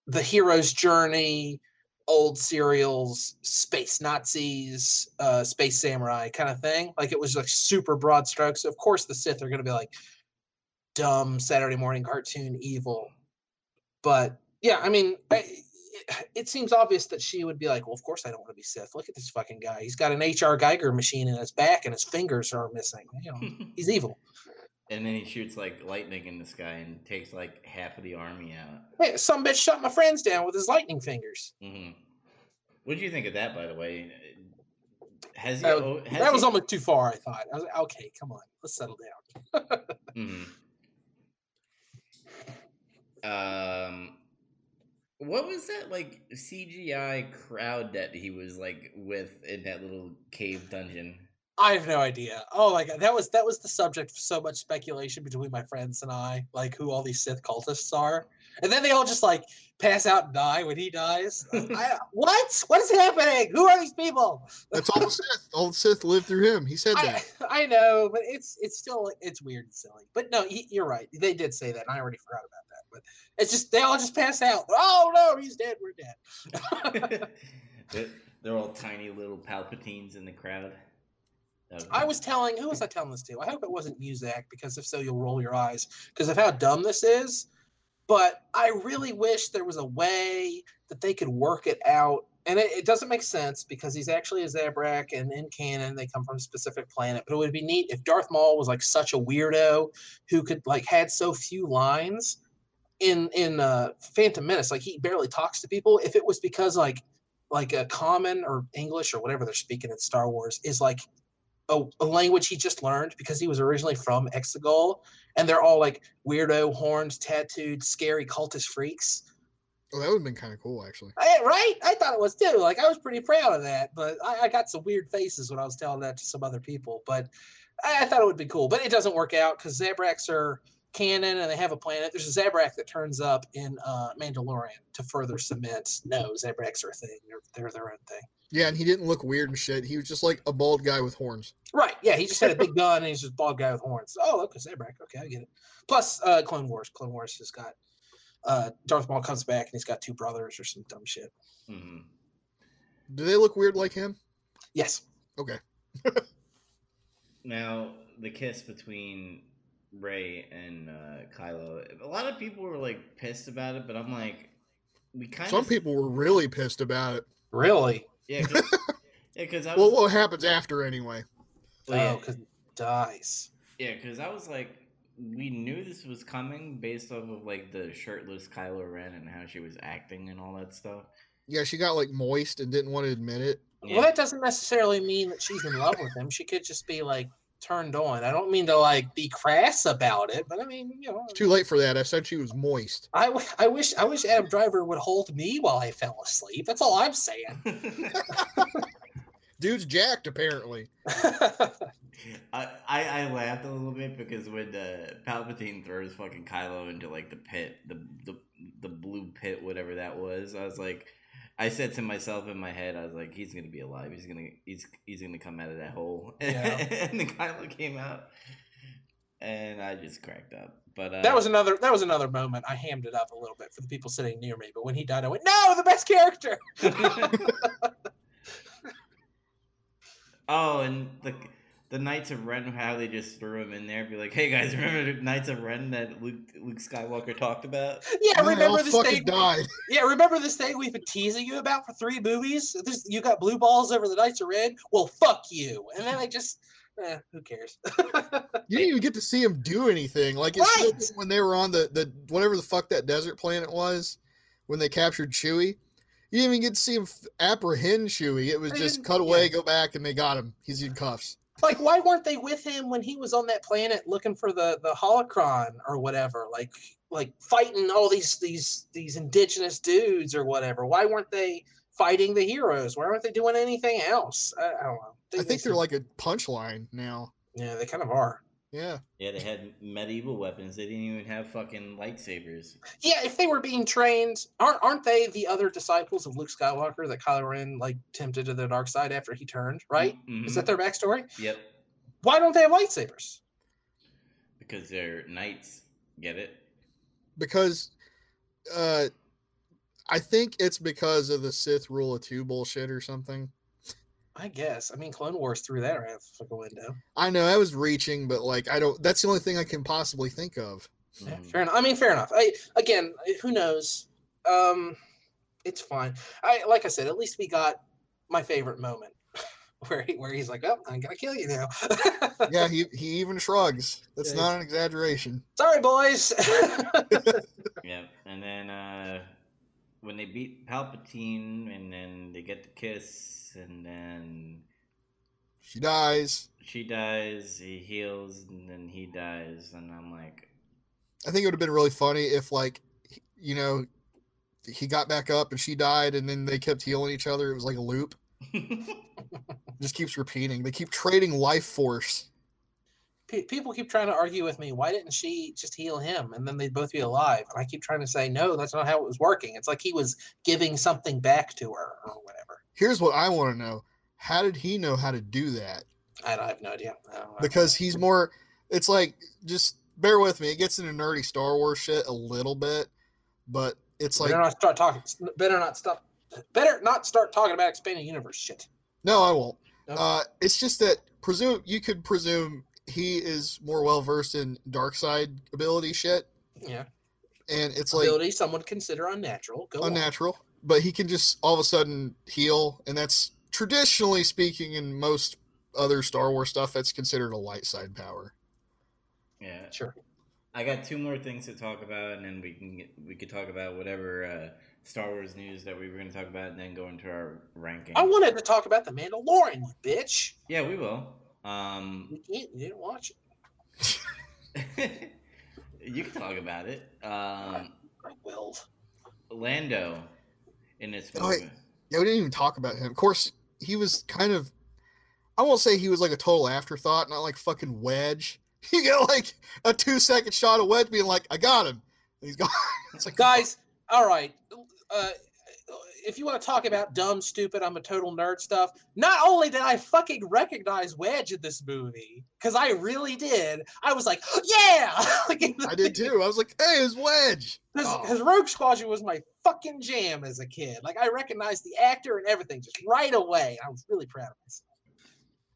the hero's journey, old serials, space Nazis, uh, space samurai kind of thing. Like it was like super broad strokes. Of course, the Sith are going to be like dumb Saturday morning cartoon evil. But yeah, I mean, I, it, it seems obvious that she would be like, well, of course I don't want to be Sith. Look at this fucking guy. He's got an HR Giger machine in his back and his fingers are missing. You know, he's evil. and then he shoots like lightning in the sky and takes like half of the army out. Hey, some bitch shot my friends down with his lightning fingers. hmm What do you think of that, by the way? Has he? That, oh, has that was he- almost too far, I thought. I was like, okay, come on, let's settle down. Mhm. Um, what was that like CGI crowd that he was like with in that little cave dungeon? I have no idea. Oh my god, that was that was the subject of so much speculation between my friends and I, like who all these Sith cultists are, and then they all just like pass out and die when he dies. I, what? What is happening? Who are these people? That's all the Sith. All the Sith lived through him. He said I, that. I know, but it's it's still it's weird and silly. But no, he, you're right. They did say that, and I already forgot about that. But it's just they all just pass out. Oh no, he's dead. We're dead. they're, all tiny little Palpatines in the crowd. I was telling who was I telling this to? I hope it wasn't you, Zach, because if so, you'll roll your eyes because of how dumb this is. But I really wish there was a way that they could work it out. And it, it doesn't make sense because he's actually a Zabrak, and in canon they come from a specific planet. But it would be neat if Darth Maul was like such a weirdo who could like had so few lines in in uh, Phantom Menace. Like he barely talks to people. If it was because like like a common or English or whatever they're speaking in Star Wars is like a, a language he just learned because he was originally from Exegol, and they're all like weirdo, horns, tattooed, scary cultist freaks. Oh, that would have been kind of cool, actually. I, right? I thought it was too. Like I was pretty proud of that, but I, I got some weird faces when I was telling that to some other people. But I, I thought it would be cool. But it doesn't work out because Zabraks are canon and they have a planet. There's a Zabrak that turns up in uh, Mandalorian to further cement. No, Zabraks are a thing. They're, they're their own thing. Yeah, and he didn't look weird and shit. He was just like a bald guy with horns. Right. Yeah, he just had a big gun and he's just a bald guy with horns. Oh, okay, Zabrak. Okay, I get it. Plus, uh, Clone Wars. Clone Wars has got uh, Darth Maul comes back and he's got two brothers or some dumb shit. Mhm. Do they look weird like him? Yes. Okay. Now the kiss between Rey and uh, Kylo. A lot of people were like pissed about it, but I'm like, we kind Some people were really pissed about it. Really? yeah, cause, yeah, because I was Well, what happens after anyway? yeah, Oh, because he dies. yeah, 'cause I was like, we knew this was coming based off of like the shirtless Kylo Ren and how she was acting and all that stuff. Yeah, she got like moist and didn't want to admit it. Well, that doesn't necessarily mean that she's in love with him. She could just be like turned on. I don't mean to like be crass about it, but I mean, you know, It's too late for that. I said she was moist. I, w- I wish I wish Adam Driver would hold me while I fell asleep. That's all I'm saying. Dude's jacked apparently. I, I I laughed a little bit because when uh, Palpatine throws fucking Kylo into like the pit, the the the blue pit, whatever that was, I was like, I said to myself in my head, I was like, he's gonna be alive. He's gonna he's he's gonna come out of that hole. Yeah. and the Kylo came out, and I just cracked up. But uh, that was another that was another moment. I hammed it up a little bit for the people sitting near me, but when he died, I went, "No, the best character." oh, and the the Knights of Ren, how they just threw him in there, be like, "Hey guys, remember the Knights of Ren that Luke, Luke Skywalker talked about?" Yeah, And remember this thing? died. Yeah, remember this thing we've been teasing you about for three movies? This, you got blue balls over the Knights of Ren. Well, fuck you. And then I just, eh, who cares? You didn't even get to see him do anything. Like it's still Right. when they were on the the whatever the fuck that desert planet was, when they captured Chewie. You didn't even get to see him apprehend Chewie. It was They just cut away, yeah. go back, and they got him. He's in cuffs. Like, why weren't they with him when he was on that planet looking for the the holocron or whatever? Like, like fighting all these these these indigenous dudes or whatever. Why weren't they fighting the heroes? Why weren't they doing anything else? I, I don't know. I think missed they're it. like a punchline now. yeah, they kind of are. Yeah. Yeah, they had medieval weapons. They didn't even have fucking lightsabers. Yeah, if they were being trained, aren't aren't they the other disciples of Luke Skywalker that Kylo Ren like tempted to the dark side after he turned? Right? Is Mhm. that their backstory? Yep, Why don't they have lightsabers? because they're knights. Get it? Because uh I think it's because of the Sith rule of two bullshit or something. I guess. I mean, Clone Wars threw that right out the window. I know I was reaching, but like I don't that's the only thing I can possibly think of. Yeah, Mhm. fair enough. I mean, fair enough. I again, who knows? Um, it's fine. I like I said, at least we got my favorite moment where he, where he's like, "Oh, I'm gonna kill you now." Yeah, he he even shrugs. That's Yeah, not an exaggeration. Sorry, boys. Yeah, and then uh, when they beat Palpatine, and then they get the kiss, and then She dies. she dies, he heals, and then he dies, and I'm like, I think it would have been really funny if like you know he got back up and she died and then they kept healing each other. It was like a loop. Just keeps repeating. They keep trading life force. Pe- people keep trying to argue with me. Why didn't she just heal him and then they'd both be alive? And I keep trying to say, no, that's not how it was working. It's like he was giving something back to her or whatever. Here's what I want to know. How did he know how to do that? I, don't, I have no idea. I don't know. Because he's more it's like just bear with me. It gets into nerdy Star Wars shit a little bit, but it's like better not start talking. Better not stop. Better not start talking about expanding universe shit. no, I won't. No? Uh, it's just that presume you could presume he is more well versed in dark side ability shit, Yeah, and it's like ability someone would consider unnatural. Go on. Unnatural. But he can just all of a sudden heal, and that's traditionally speaking in most other Star Wars stuff that's considered a light side power. yeah. Sure. I got two more things to talk about, and then we can get, we could talk about whatever uh, Star Wars news that we were going to talk about, and then go into our ranking. I wanted to talk about the Mandalorian, you bitch. yeah, we will. Um, You can't. You didn't watch it. you can talk about it. Um, I will. Lando in this Oh, wait. Yeah, we didn't even talk about him. Of course, he was kind of. I won't say he was like a total afterthought, not like fucking Wedge. You get like a two second shot of Wedge being like, "I got him." And he's gone. It's like, Guys, all right. Uh, if you want to talk about dumb, stupid, I'm a total nerd stuff, not only did I fucking recognize Wedge in this movie, because I really did, I was like, yeah! like, I did too. I was like, "Hey, it's Wedge." Because Oh. Rogue Squadron was my fucking jam as a kid. Like, I recognized the actor and everything just right away. I was really proud of myself.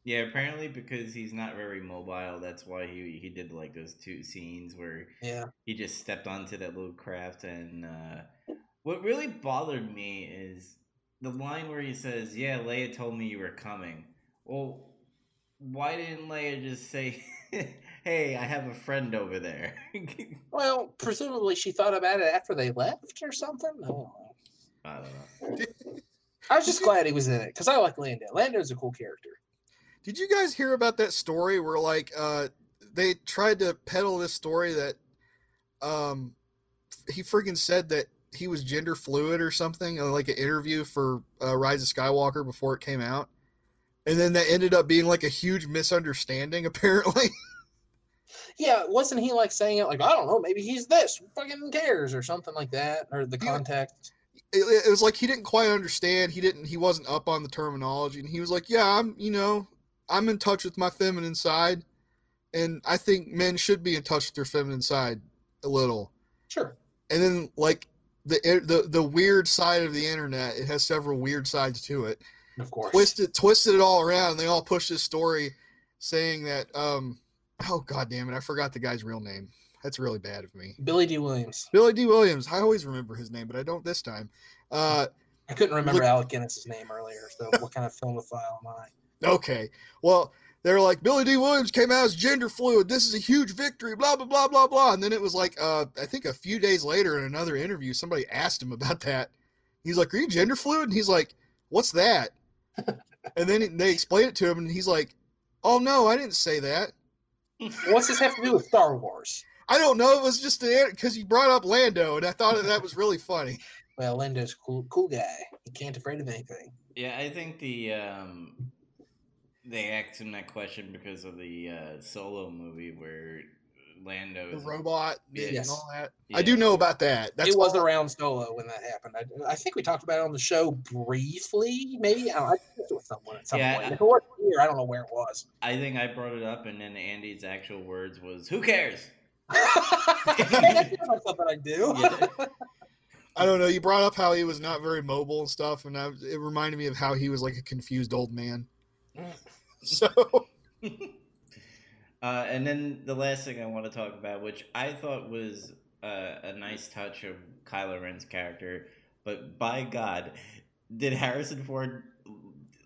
Yeah, apparently because he's not very mobile, that's why he he did like those two scenes where Yeah. he just stepped onto that little craft and uh what really bothered me is the line where he says, "Yeah, Leia told me you were coming." Well, why didn't Leia just say, "Hey, I have a friend over there"? Well, presumably she thought about it after they left or something. I don't know. I don't know. I was just glad he was in it because I like Lando. Lando's a cool character. Did you guys hear about that story where like uh they tried to peddle this story that um he freaking said that he was gender fluid or something uh, like an interview for uh, Rise of Skywalker before it came out. And then that ended up being like a huge misunderstanding apparently. Yeah, wasn't he like saying it like I don't know, maybe he's this, fucking cares or something like that, or the context? it, it was like he didn't quite understand. He didn't. He wasn't up on the terminology, and he was like, "Yeah, I'm. You know, I'm in touch with my feminine side, and I think men should be in touch with their feminine side a little." Sure. And then like the the the weird side of the internet, it has several weird sides to it. Of course. Twisted twisted it all around. And they all pushed this story saying that um oh god damn it, I forgot the guy's real name. That's really bad of me. Billy Dee Williams. Billy Dee Williams. I always remember his name, but I don't this time. Uh I couldn't remember Look- Alec Guinness's name earlier, so what kind of filmophile am I? Okay. Well, they're like Billy Dee Williams came out as gender fluid. This is a huge victory. Blah blah blah blah blah. And then it was like, uh, I think a few days later in another interview, somebody asked him about that. He's like, "Are you gender fluid?" And he's like, "What's that?" and then they explained it to him, and he's like, "Oh no, I didn't say that. What's this have to do with Star Wars? I don't know. It was just because you brought up Lando, and I thought that, that was really funny." Well, Lando's cool, cool guy. He can't afraid of anything. Yeah, I think the um, they asked him that question because of the uh, solo movie where Lando The is robot bit Yes. and all that. Yeah. I do know about that. That's it was all- around Solo when that happened. I, I think we talked about it on the show briefly, maybe. I, don't know, I talked with someone at some Yeah, point. I- If it wasn't here, I don't know where it was. I think I brought it up, and then Andy's actual words was, "Who cares?" That's not something I do. Yeah. I don't know. You brought up how he was not very mobile and stuff, and I, it reminded me of how he was like a confused old man. So uh, and then the last thing I want to talk about, which I thought was uh, a nice touch of Kylo Ren's character, but by God, did Harrison Ford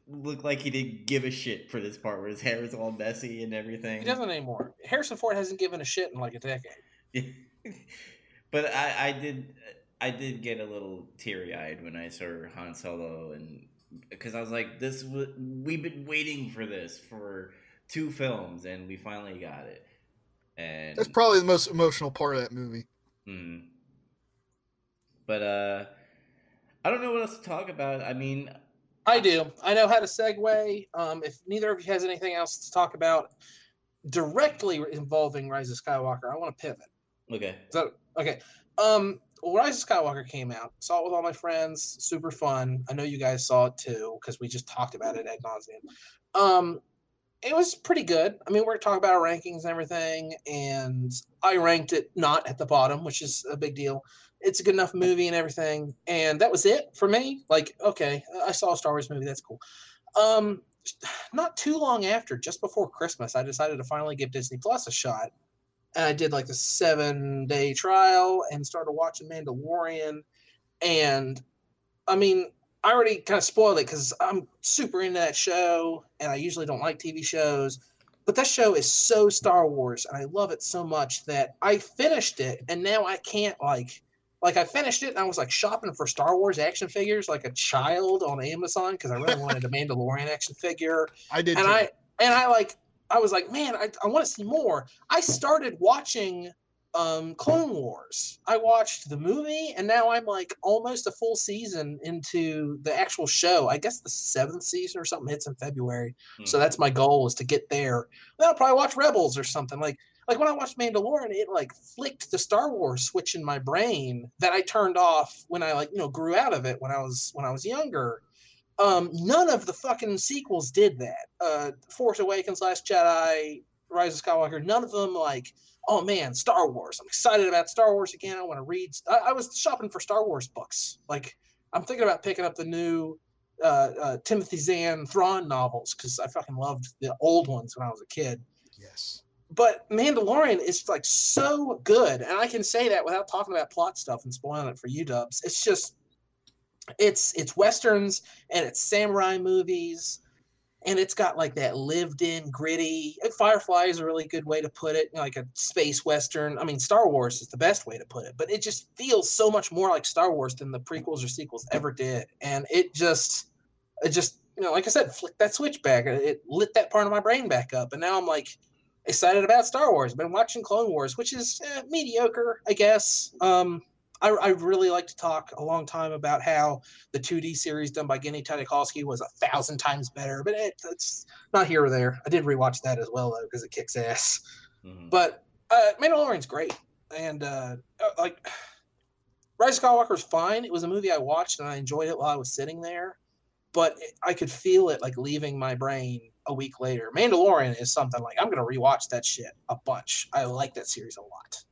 look like he didn't give a shit for this part where his hair is all messy and everything? He doesn't anymore. Harrison Ford hasn't given a shit in like a decade. but I, I did I did get a little teary eyed when I saw Han Solo and because I was like this w- we've been waiting for this for two films and we finally got it and that's probably the most emotional part of that movie. mm. but uh I don't know what else to talk about I mean I do. I know how to segue. Um, if neither of you has anything else to talk about directly involving Rise of Skywalker, I want to pivot. okay Is that okay? Um, well, Rise of Skywalker came out. Saw it with all my friends. Super fun. I know you guys saw it too because we just talked about it ad nauseum. Um, it was pretty good. I mean, we're talking about our rankings and everything, and I ranked it not at the bottom, which is a big deal. It's a good enough movie and everything, and that was it for me. Like, okay, I saw a Star Wars movie. That's cool. Um, not too long after, just before Christmas, I decided to finally give Disney Plus a shot and I did like the seven day trial and started watching Mandalorian. And I mean, I already kind of spoiled it because I'm super into that show and I usually don't like TV shows. But that show is so Star Wars and I love it so much that I finished it and now I can't like like I finished it and I was like shopping for Star Wars action figures like a child on Amazon because I really wanted a Mandalorian action figure I did. and too. I and I like I was like, man, I, I want to see more. I started watching um Clone Wars. I watched the movie and now I'm like almost a full season into the actual show. I guess the seventh season or something hits in February. So Hmm. that's my goal is to get there. Then I'll probably watch Rebels or something. Like like when I watched Mandalorian, it like flicked the Star Wars switch in my brain that I turned off when I like, you know, grew out of it when I was when I was younger. Um, none of the fucking sequels did that. Uh, Force Awakens, Last Jedi, Rise of Skywalker, none of them like, oh man, Star Wars. I'm excited about Star Wars again. I want to read. I, I was shopping for Star Wars books. Like, I'm thinking about picking up the new uh, uh, Timothy Zahn Thrawn novels because I fucking loved the old ones when I was a kid. yes. But Mandalorian is like so good, and I can say that without talking about plot stuff and spoiling it for you dubs. It's just it's it's westerns and it's samurai movies and it's got like that lived in gritty firefly is a really good way to put it like a space western. I mean star wars is the best way to put it but it just feels so much more like star wars than the prequels or sequels ever did. And it just it just you know like i said flicked that switch back it lit that part of my brain back up. And now i'm like excited about star wars. Been watching clone wars which is eh, mediocre i guess. Um I, I really like to talk a long time about how the 2D series done by Genndy Tartakovsky was a thousand times better, but it, it's not here or there. I did rewatch that as well though because it kicks ass. Mhm. But uh, Mandalorian's great, and uh, uh, like Rise of Skywalker was fine. It was a movie I watched and I enjoyed it while I was sitting there, but it, I could feel it like leaving my brain a week later. Mandalorian is something like I'm gonna rewatch that shit a bunch. I like that series a lot.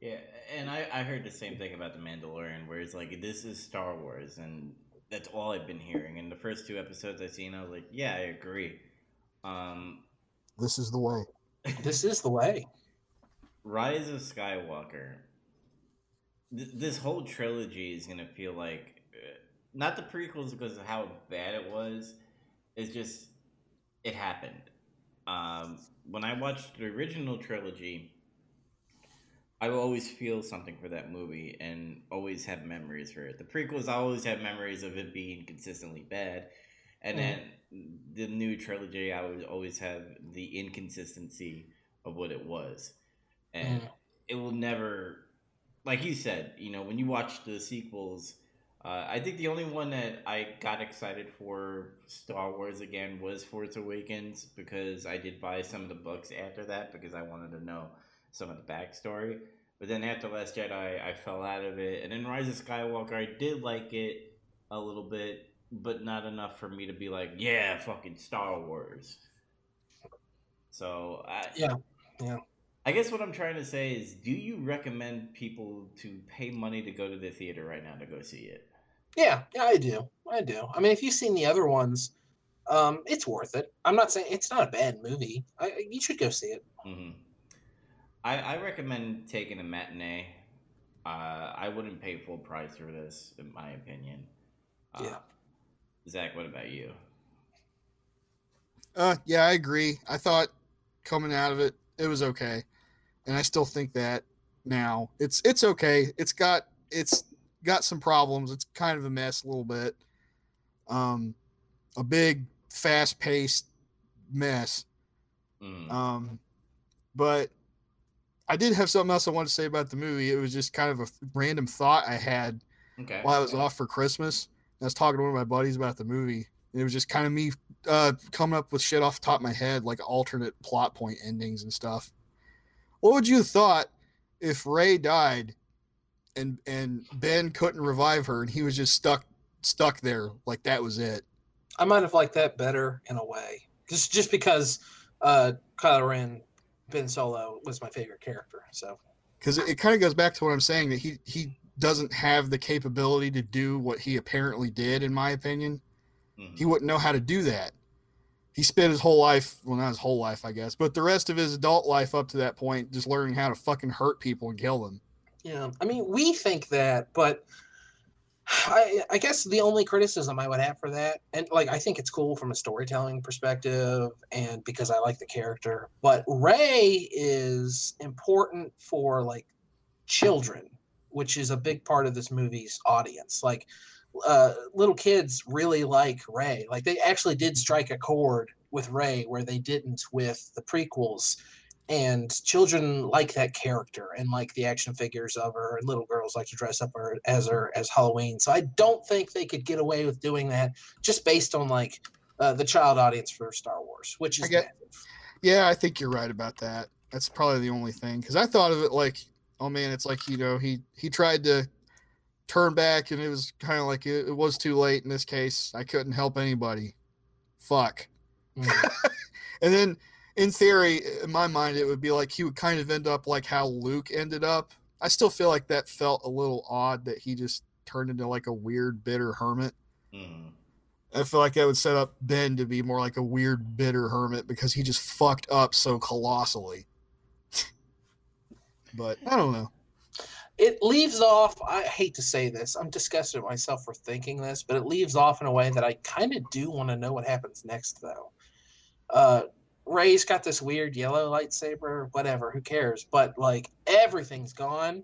Yeah, and I, I heard the same thing about The Mandalorian, where it's like, this is Star Wars, and that's all I've been hearing. And the first two episodes I've seen, I was like, yeah, I agree. Um, This is the way. This is the way. Rise of Skywalker. Th- this whole trilogy is gonna feel like uh, not the prequels because of how bad it was. It's just it happened. Um, when I watched the original trilogy, I will always feel something for that movie and always have memories for it. The prequels, I always have memories of it being consistently bad, and Mhm. then the new trilogy, I would always have the inconsistency of what it was, and Mm. it will never, like you said, you know, when you watch the sequels. Uh, I think the only one that I got excited for Star Wars again was Force Awakens because I did buy some of the books after that because I wanted to know some of the backstory. But then after Last Jedi, I fell out of it, and then Rise of Skywalker, I did like it a little bit, but not enough for me to be like, yeah, fucking Star Wars. So I, Yeah, yeah. I guess what I'm trying to say is, do you recommend people to pay money to go to the theater right now to go see it? Yeah, yeah, I do. I do. I mean, if you've seen the other ones, um, it's worth it. I'm not saying it's not a bad movie. I, you should go see it. hmm I, I recommend taking a matinee. Uh, I wouldn't pay full price for this, in my opinion. Uh, Yeah. Zach, what about you? Uh, yeah, I agree. I thought coming out of it, it was okay, and I still think that now. It's it's okay. It's got it's got some problems. It's kind of a mess a little bit. Um, a big, fast paced mess. Mm. Um, but I did have something else I wanted to say about the movie. It was just kind of a random thought I had okay. while I was off for Christmas. I was talking to one of my buddies about the movie. And it was just kind of me uh, coming up with shit off the top of my head, like alternate plot point endings and stuff. What would you have thought if Rey died and and Ben couldn't revive her and he was just stuck stuck there like that was it? I might have liked that better in a way, just just because uh, Kylo Ren, Ben Solo was my favorite character. So because it, it kind of goes back to what I'm saying that he he doesn't have the capability to do what he apparently did, in my opinion. Mhm. He wouldn't know how to do that. He spent his whole life, well, not his whole life, I guess, but the rest of his adult life up to that point, just learning how to fucking hurt people and kill them. yeah, I mean, we think that, but I, I guess the only criticism I would have for that, and like I think it's cool from a storytelling perspective, and because I like the character, but Rey is important for like children, which is a big part of this movie's audience. Like uh, little kids really like Rey. Like they actually did strike a chord with Rey where they didn't with the prequels. And children like that character and like the action figures of her. And little girls like to dress up her as her as Halloween. So I don't think they could get away with doing that just based on like uh, the child audience for Star Wars, which is I get- Yeah, I think you're right about that. That's probably the only thing because I thought of it like, oh man, it's like you know he he tried to turn back and it was kind of like it, it was too late in this case. I couldn't help anybody. Fuck. Mm. And then, in theory, in my mind, it would be like he would kind of end up like how Luke ended up. I still feel like that felt a little odd that he just turned into like a weird, bitter hermit. Mhm. I feel like that would set up Ben to be more like a weird, bitter hermit because he just fucked up so colossally. but I don't know. it leaves off i hate to say this i'm disgusted at myself for thinking this but it leaves off in a way that i kind of do want to know what happens next though uh rey's got this weird yellow lightsaber whatever who cares but like everything's gone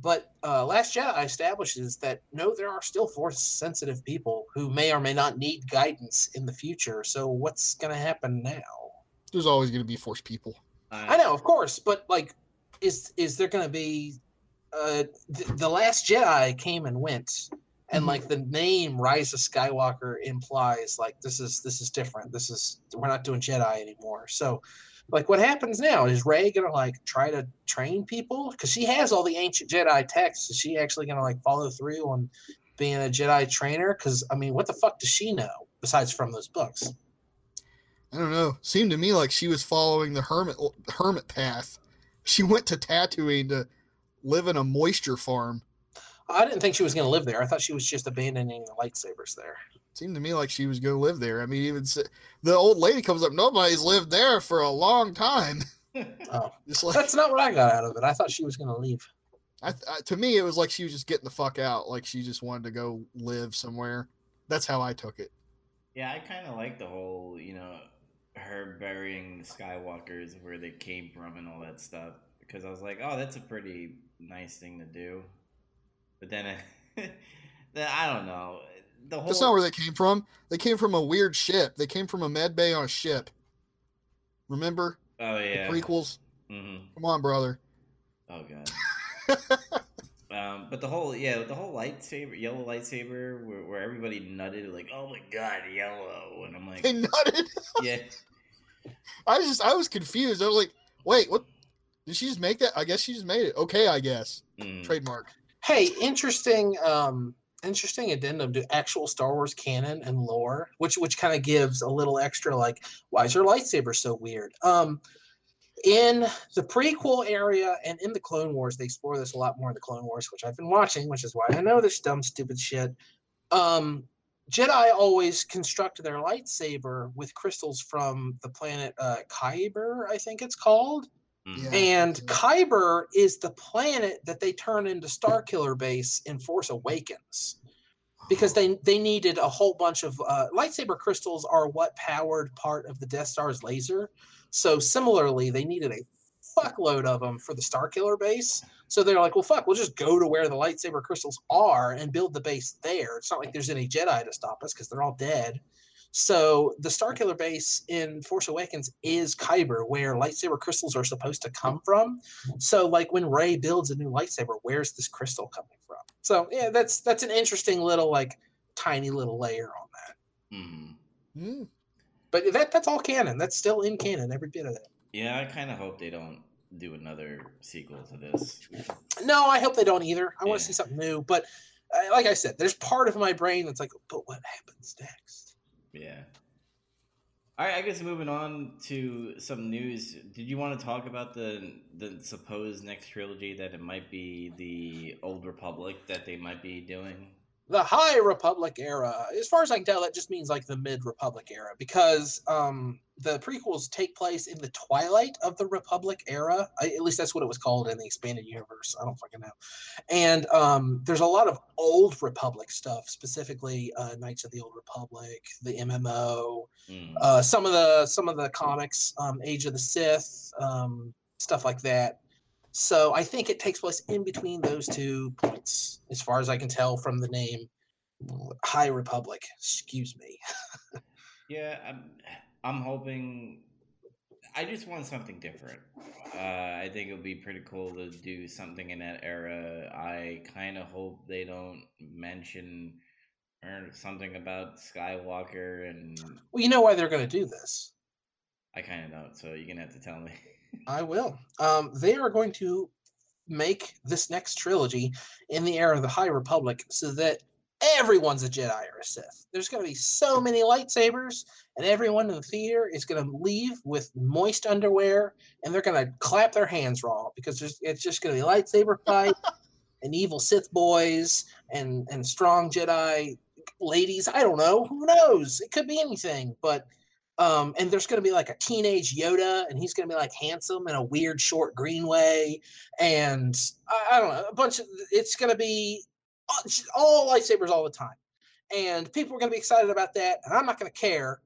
but uh last jedi establishes that no there are still force sensitive people who may or may not need guidance in the future so what's gonna happen now There's always going to be force people. I know, of course, but like, is is there going to be? Uh, th- the Last Jedi came and went, and Mhm. like the name Rise of Skywalker implies like this is this is different. This is we're not doing Jedi anymore. So, like, what happens now? Is Rey gonna like try to train people because she has all the ancient Jedi texts? Is she actually gonna like follow through on being a Jedi trainer? Because I mean, what the fuck does she know besides from those books? I don't know. Seemed to me like she was following the hermit hermit path. She went to Tatooine to live in a moisture farm. I didn't think she was going to live there. I thought she was just abandoning the lightsabers there. It Seemed to me like she was going to live there. I mean, even s- the old lady comes up. Nobody's lived there for a long time. Oh, Just like that's not what I got out of it. I thought she was going to leave. I, I, to me, it was like she was just getting the fuck out. Like she just wanted to go live somewhere. That's how I took it. Yeah, I kind of like the whole, you know, her burying the Skywalkers where they came from and all that stuff because I was like, oh, that's a pretty nice thing to do. But then, then I don't know. The whole That's not where they came from. They came from a weird ship. They came from a med bay on a ship. Remember oh yeah, the prequels? hmm Come on, brother. Oh god. um, but the whole yeah, the whole lightsaber, yellow lightsaber, where, where everybody nutted like, oh my god, yellow, and I'm like, They nutted. yeah, I was just I was confused. I was like, wait, what? Did she just make that? I guess she just made it. Okay, I guess. mm, Trademark. Hey, interesting, um, interesting addendum to actual Star Wars canon and lore, which which kind of gives a little extra like, why is your lightsaber so weird? Um, in the prequel area and in the Clone Wars, they explore this a lot more in the Clone Wars, which I've been watching, which is why I know this dumb, stupid shit. Um, Jedi always construct their lightsaber with crystals from the planet uh, Kyber, I think it's called. Mm, Yeah. And Yeah. Kyber is the planet that they turn into Starkiller Base in Force Awakens because they they needed a whole bunch of uh, lightsaber crystals are what powered part of the Death Star's laser. So similarly, they needed a fuckload of them for the Starkiller Base. So they're like, well, fuck, we'll just go to where the lightsaber crystals are and build the base there. It's not like there's any Jedi to stop us because they're all dead. So the Starkiller base in Force Awakens is Kyber, where lightsaber crystals are supposed to come from. So like when Rey builds a new lightsaber, where's this crystal coming from? So yeah, that's that's an interesting little like tiny little layer on that. mhm. Hmm. But that that's all canon. That's still in canon, every bit of it. yeah. I kind of hope they don't do another sequel to this. No, I hope they don't either. I want to see something new. But uh, like I said, there's part of my brain that's like, but what happens next? Yeah. All right, I guess moving on to some news. Did you want to talk about the the supposed next trilogy that it might be the Old Republic that they might be doing? the High Republic era. As far as I can tell, that just means like the Mid Republic era because um, the prequels take place in the twilight of the Republic era. I, at least that's what it was called in the expanded universe. I don't fucking know. And um, there's a lot of old Republic stuff, specifically uh, Knights of the Old Republic, the MMO, Mm. uh, some of the some of the comics, um, Age of the Sith, um, stuff like that. So I think it takes place in between those two points, as far as I can tell from the name High Republic. Excuse me. Yeah, I'm, I'm hoping. I just want something different. Uh, I think it would be pretty cool to do something in that era. I kind of hope they don't mention or something about Skywalker, and Well, you know why they're going to do this. I kind of don't. So you're gonna have to tell me. I will. Um, they are going to make this next trilogy in the era of the High Republic so that everyone's a Jedi or a Sith. There's going to be so many lightsabers, and everyone in the theater is going to leave with moist underwear, and they're going to clap their hands raw because there's, it's just going to be lightsaber fight and evil Sith boys and and strong Jedi ladies. I don't know. Who knows? It could be anything, but um, and there's going to be like a teenage Yoda, and he's going to be like handsome in a weird short green way, and I, I don't know a bunch of. It's going to be all- all lightsabers all the time, and people are going to be excited about that, and I'm not going to care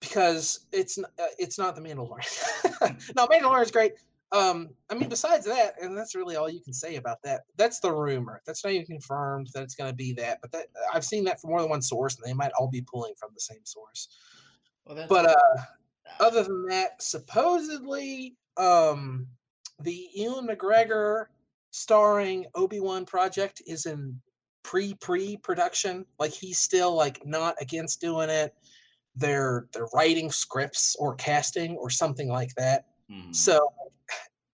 because it's uh, it's not the Mandalorian. no, Mandalorian is great. Um, I mean, besides that, and that's really all you can say about that. That's the rumor. That's not even confirmed that it's going to be that, but that I've seen that from more than one source, and they might all be pulling from the same source Well, but uh other than that supposedly um the ewan mcgregor starring obi-wan project is in pre pre production like he's still like not against doing it they're they're writing scripts or casting or something like that mhm. so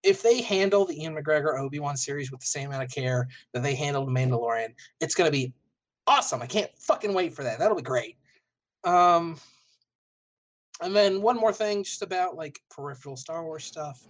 if they handle the Ewan McGregor Obi Wan series with the same amount of care that they handled Mandalorian, it's gonna be awesome. I can't fucking wait for that. That'll be great. Um, and then one more thing, just about like peripheral Star Wars stuff.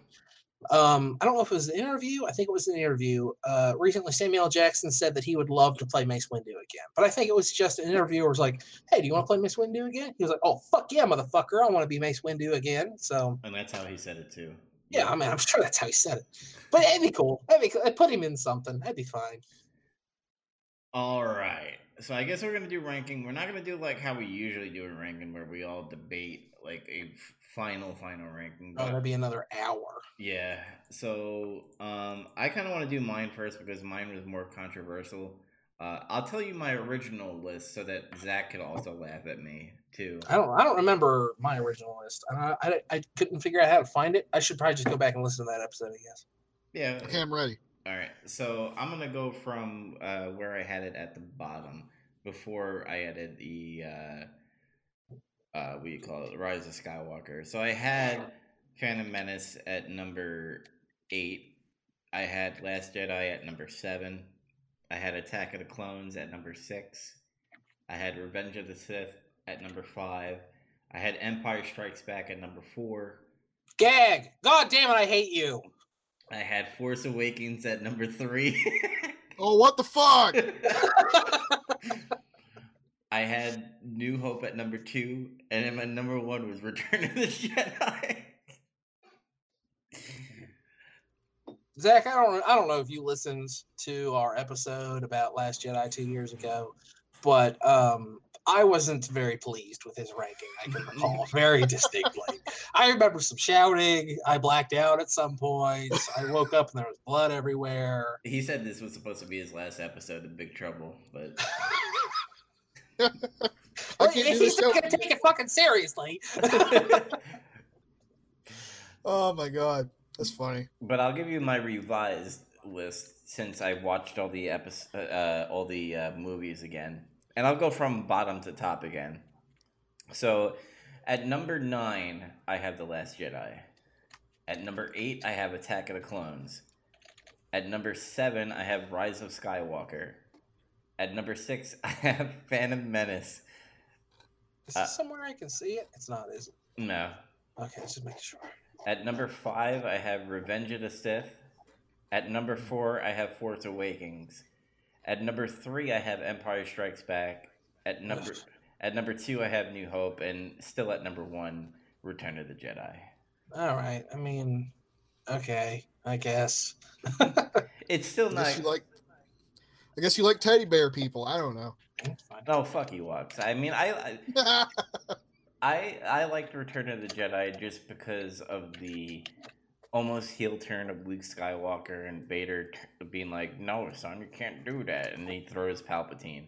Um, I don't know if it was an interview. I think it was an interview. Uh, recently, Samuel Jackson said that he would love to play Mace Windu again. But I think it was just an interview it was like, hey, do you want to play Mace Windu again? He was like, oh, fuck yeah, motherfucker. I want to be Mace Windu again. So, And that's how he said it too. yeah, I mean, I'm sure that's how he said it. But it'd be cool. That'd be cool. I'd put him in something. That'd be fine. All right. So I guess we're gonna do ranking. We're not gonna do like how we usually do a ranking, where we all debate like a final final ranking. Oh, But that'd be another hour. yeah. So um, I kind of want to do mine first because mine was more controversial. Uh, I'll tell you my original list so that Zach could also laugh at me too. I don't. I don't remember my original list. I, I, I couldn't figure out how to find it. I should probably just go back and listen to that episode. I guess. Yeah. Okay, I'm ready. All right, so I'm gonna go from uh, where I had it at the bottom before I added the uh, uh, what do you call it, Rise of Skywalker. So I had Phantom Menace at number eight. I had Last Jedi at number seven. I had Attack of the Clones at number six. I had Revenge of the Sith at number five. I had Empire Strikes Back at number four. Gag! God damn it! I hate you. I had Force Awakens at number three. Oh, what the fuck? I had New Hope at number two, and then my number one was Return of the Jedi. Zach, I don't. I don't know if you listened to our episode about Last Jedi two years ago, but um, I wasn't very pleased with his ranking. I can recall very distinctly. I remember some shouting. I blacked out at some point. I woke up and there was blood everywhere. he said this was supposed to be his last episode of Big Trouble, but I Well, can't if do he's this not show. gonna take it fucking seriously, Oh my god, that's funny. but I'll give you my revised list since I watched all the episode, uh, all the uh, movies again, and I'll go from bottom to top again. So, at number nine, I have The Last Jedi. At number eight, I have Attack of the Clones. At number seven, I have Rise of Skywalker. At number six, I have Phantom Menace. is Uh, somewhere I can see it? It's not, is it? No. Okay, just making sure. At number five, I have Revenge of the Sith. At number four, I have Force Awakens. At number three, I have Empire Strikes Back. At number at number two, I have New Hope, and still at number one, Return of the Jedi. All right. I mean, okay, I guess. It's still I not. guess you like. I guess you like teddy bear people. I don't know. No, fuck you, Walks. I mean, I, I I I liked Return of the Jedi just because of the almost heel turn of Luke Skywalker and Vader t- being like, "No, son, you can't do that," and he throws Palpatine.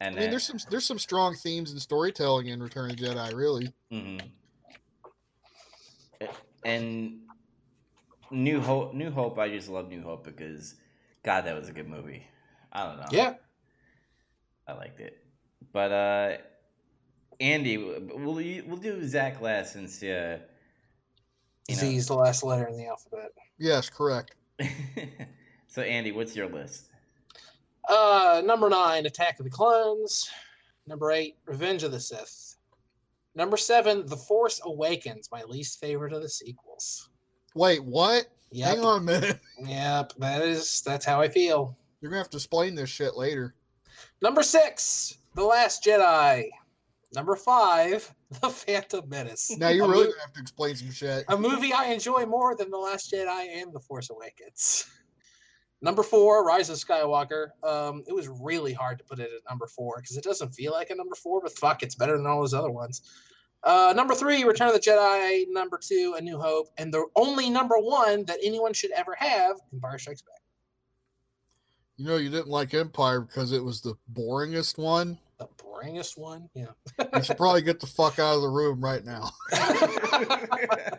I And mean, there's some there's some strong themes in storytelling in Return of the Jedi. Really, hmm And New Hope, New Hope, I just love New Hope because, God, that was a good movie. I don't know. Yeah. I liked it. But uh, Andy, we'll we'll do Zach last since uh, you know. Z is the last letter in the alphabet. yes, correct. so Andy, what's your list? Uh, number nine, Attack of the Clones. Number eight, Revenge of the Sith. Number seven, The Force Awakens, my least favorite of the sequels. Wait, what? Yep. Hang on a minute. Yep, that is that's how I feel. You're gonna have to explain this shit later. Number six, The Last Jedi. Number five, The Phantom Menace. Now you're really mo- gonna have to explain some shit. a movie I enjoy more than The Last Jedi and The Force Awakens. Number four, Rise of Skywalker. Um, it was really hard to put it at number four because it doesn't feel like a number four, but fuck, it's better than all those other ones. Uh, number three, Return of the Jedi. Number two, A New Hope, and the only number one that anyone should ever have, Empire Strikes Back. You know, you didn't like Empire because it was the boringest one. The boringest one, yeah. You should probably get the fuck out of the room right now.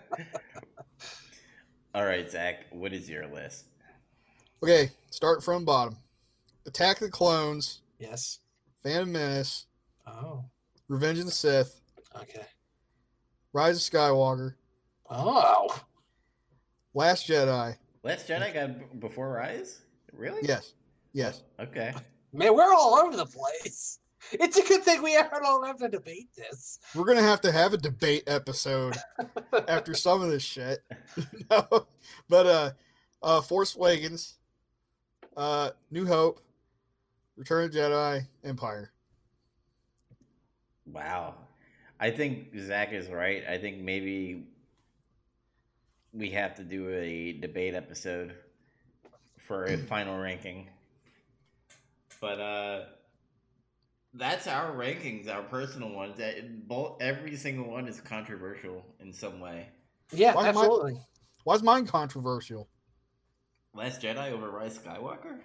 All right, Zach, what is your list? Okay, start from bottom. Attack of the Clones, yes. Phantom Menace, Oh, Revenge of the Sith, okay. Rise of Skywalker, Oh, Last Jedi. Last Jedi got before Rise? Really? Yes, yes. Okay. man, we're all over the place. It's a good thing we don't have to debate this. We're gonna have to have a debate episode after some of this shit. no, but uh, uh, Force Awakens, uh, New Hope, Return of Jedi, Empire. Wow. I think Zach is right. I think maybe we have to do a debate episode for a final ranking. But uh that's our rankings, our personal ones. That both every single one is controversial in some way. Yeah, Why am I- absolutely. Why's mine controversial? Last Jedi over Rise Skywalker?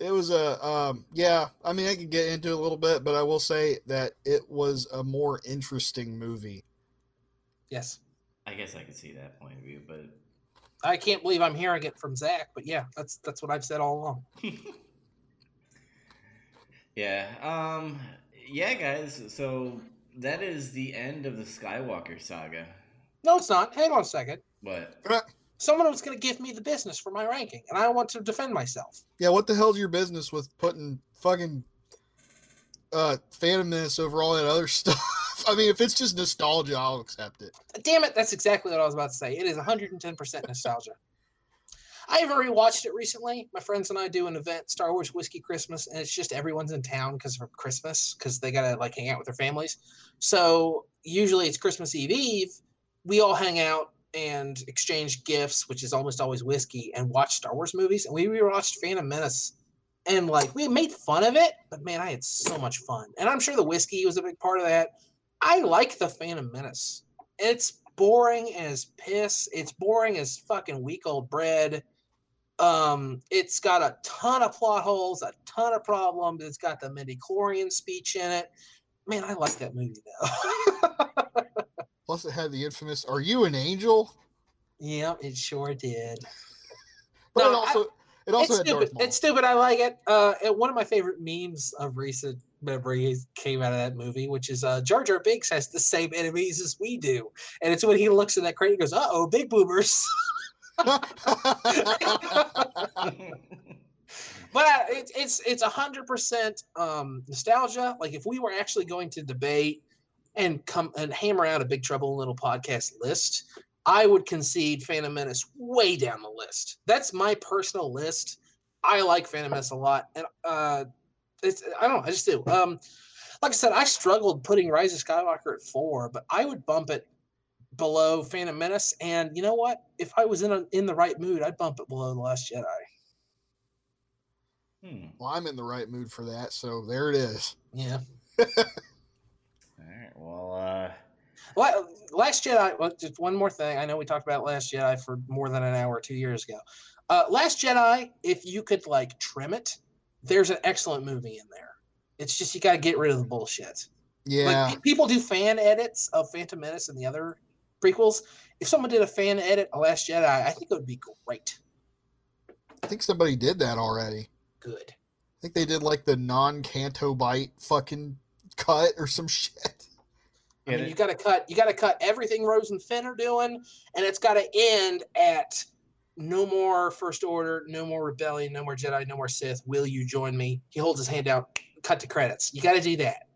It was a um, yeah. I mean, I could get into it a little bit, but I will say that it was a more interesting movie. Yes. I guess I could see that point of view, but I can't believe I'm hearing it from Zach, but yeah, that's that's what I've said all along. yeah. Um yeah, guys, so that is the end of the Skywalker saga. No, it's not. Hang on a second. What? Someone was going to give me the business for my ranking, and I want to defend myself. Yeah, what the hell's your business with putting fucking uh Phantom Menace over all that other stuff? I mean, if it's just nostalgia, I'll accept it. Damn it, that's exactly what I was about to say. It is 110% nostalgia. I've rewatched it recently. My friends and I do an event, Star Wars Whiskey Christmas, and it's just everyone's in town because of Christmas, because they gotta like hang out with their families. So usually it's Christmas Eve Eve. We all hang out and exchange gifts, which is almost always whiskey, and watch Star Wars movies. And we rewatched Phantom Menace, and like we made fun of it, but man, I had so much fun. And I'm sure the whiskey was a big part of that. I like the Phantom Menace. It's boring as piss. It's boring as fucking week old bread. Um, it's got a ton of plot holes, a ton of problems. It's got the midi-chlorian speech in it. Man, I like that movie though. Plus, it had the infamous "Are you an angel?" yeah, it sure did. But it No, I- also it also it's had stupid. It's stupid. I like it. Uh, and one of my favorite memes of recent memory came out of that movie, which is uh, Jar Jar Binks has the same enemies as we do, and it's when he looks in that crate and goes, "Uh oh, big boomers." but uh, it's it's it's a hundred percent um nostalgia. Like if we were actually going to debate and come and hammer out a Big Trouble Little podcast list, I would concede Phantom Menace way down the list. That's my personal list. I like Phantom Menace a lot, and uh, it's I don't know, I just do. Um, like I said, I struggled putting Rise of Skywalker at four, but I would bump it below Phantom Menace. And you know what? If I was in a, in the right mood, I'd bump it below The Last Jedi. hmm. well, I'm in the right mood for that, so there it is. Yeah. All right. Well, uh La- Last Jedi. Well, just one more thing. I know we talked about Last Jedi for more than an hour two years ago. Uh, Last Jedi. If you could like trim it, there's an excellent movie in there. It's just you got to get rid of the bullshit. Yeah, Like people do fan edits of Phantom Menace and the other prequels. If someone did a fan edit of Last Jedi, I think it would be great. I think somebody did that already. Good. I think they did like the non-Canto Bight fucking cut or some shit. I mean, you got to cut. You got to cut everything Rose and Finn are doing, and it's got to end at no more First Order, no more Rebellion, no more Jedi, no more Sith. Will you join me? He holds his hand out. Cut to credits. You got to do that.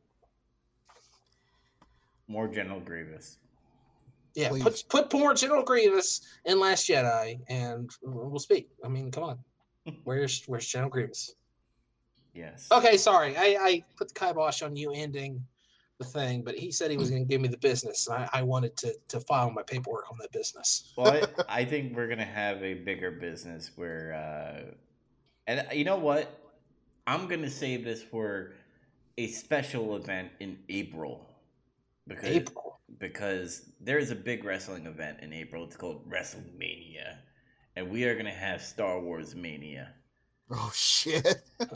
more General Grievous. Yeah, Please. put put poor General Grievous in Last Jedi, and we'll speak. I mean, come on. Where's Where's General Grievous? Yes. Okay, sorry. I, I put the kibosh on you ending the thing, but he said he was going to give me the business. And I, I wanted to, to file my paperwork on that business. Well, I, I think we're gonna have a bigger business where, uh, and you know what? I'm gonna save this for a special event in April because April. Because there is a big wrestling event in April. It's called WrestleMania, and we are gonna have Star Wars Mania. Oh shit!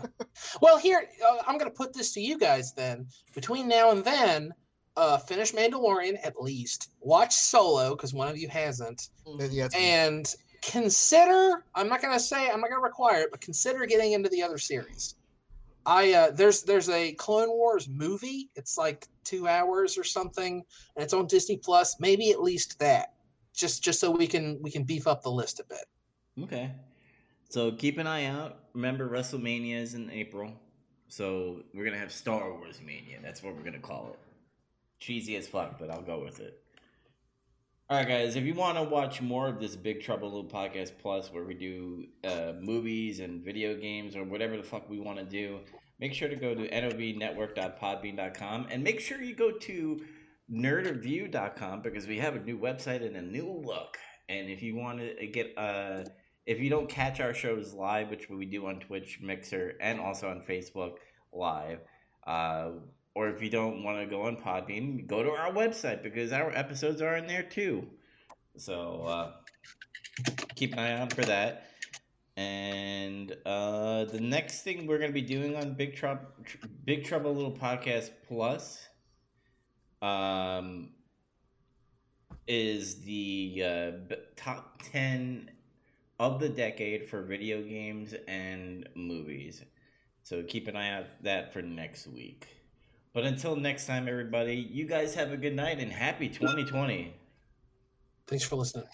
Well, here, uh, I'm going to put this to you guys then. Between now and then, uh, finish Mandalorian at least. Watch Solo, because one of you hasn't. yeah, it's- And consider, I'm not going to say, I'm not going to require it, but consider getting into the other series. I uh, there's there's a Clone Wars movie. It's like two hours or something, and it's on Disney Plus. Maybe at least that, just just so we can we can beef up the list a bit. Okay. So keep an eye out. Remember, WrestleMania is in April. So we're gonna have Star Wars Mania. That's what we're gonna call it. Cheesy as fuck, but I'll go with it. All right, guys. If you want to watch more of this Big Trouble Little Podcast Plus, where we do uh, movies and video games or whatever the fuck we want to do, make sure to go to novnetwork.podbean.com and make sure you go to nerdreview.com because we have a new website and a new look. And if you want to get uh if you don't catch our shows live, which we do on Twitch, Mixer, and also on Facebook Live, uh, or if you don't want to go on Podbean, go to our website because our episodes are in there too. So uh, keep an eye on for that. And uh, the next thing we're going to be doing on Big Trouble, Big Trouble Little Podcast Plus, um, is the uh, top ten of the decade for video games and movies. So keep an eye out that for next week. But until next time, everybody, you guys have a good night and happy 2020. Thanks for listening.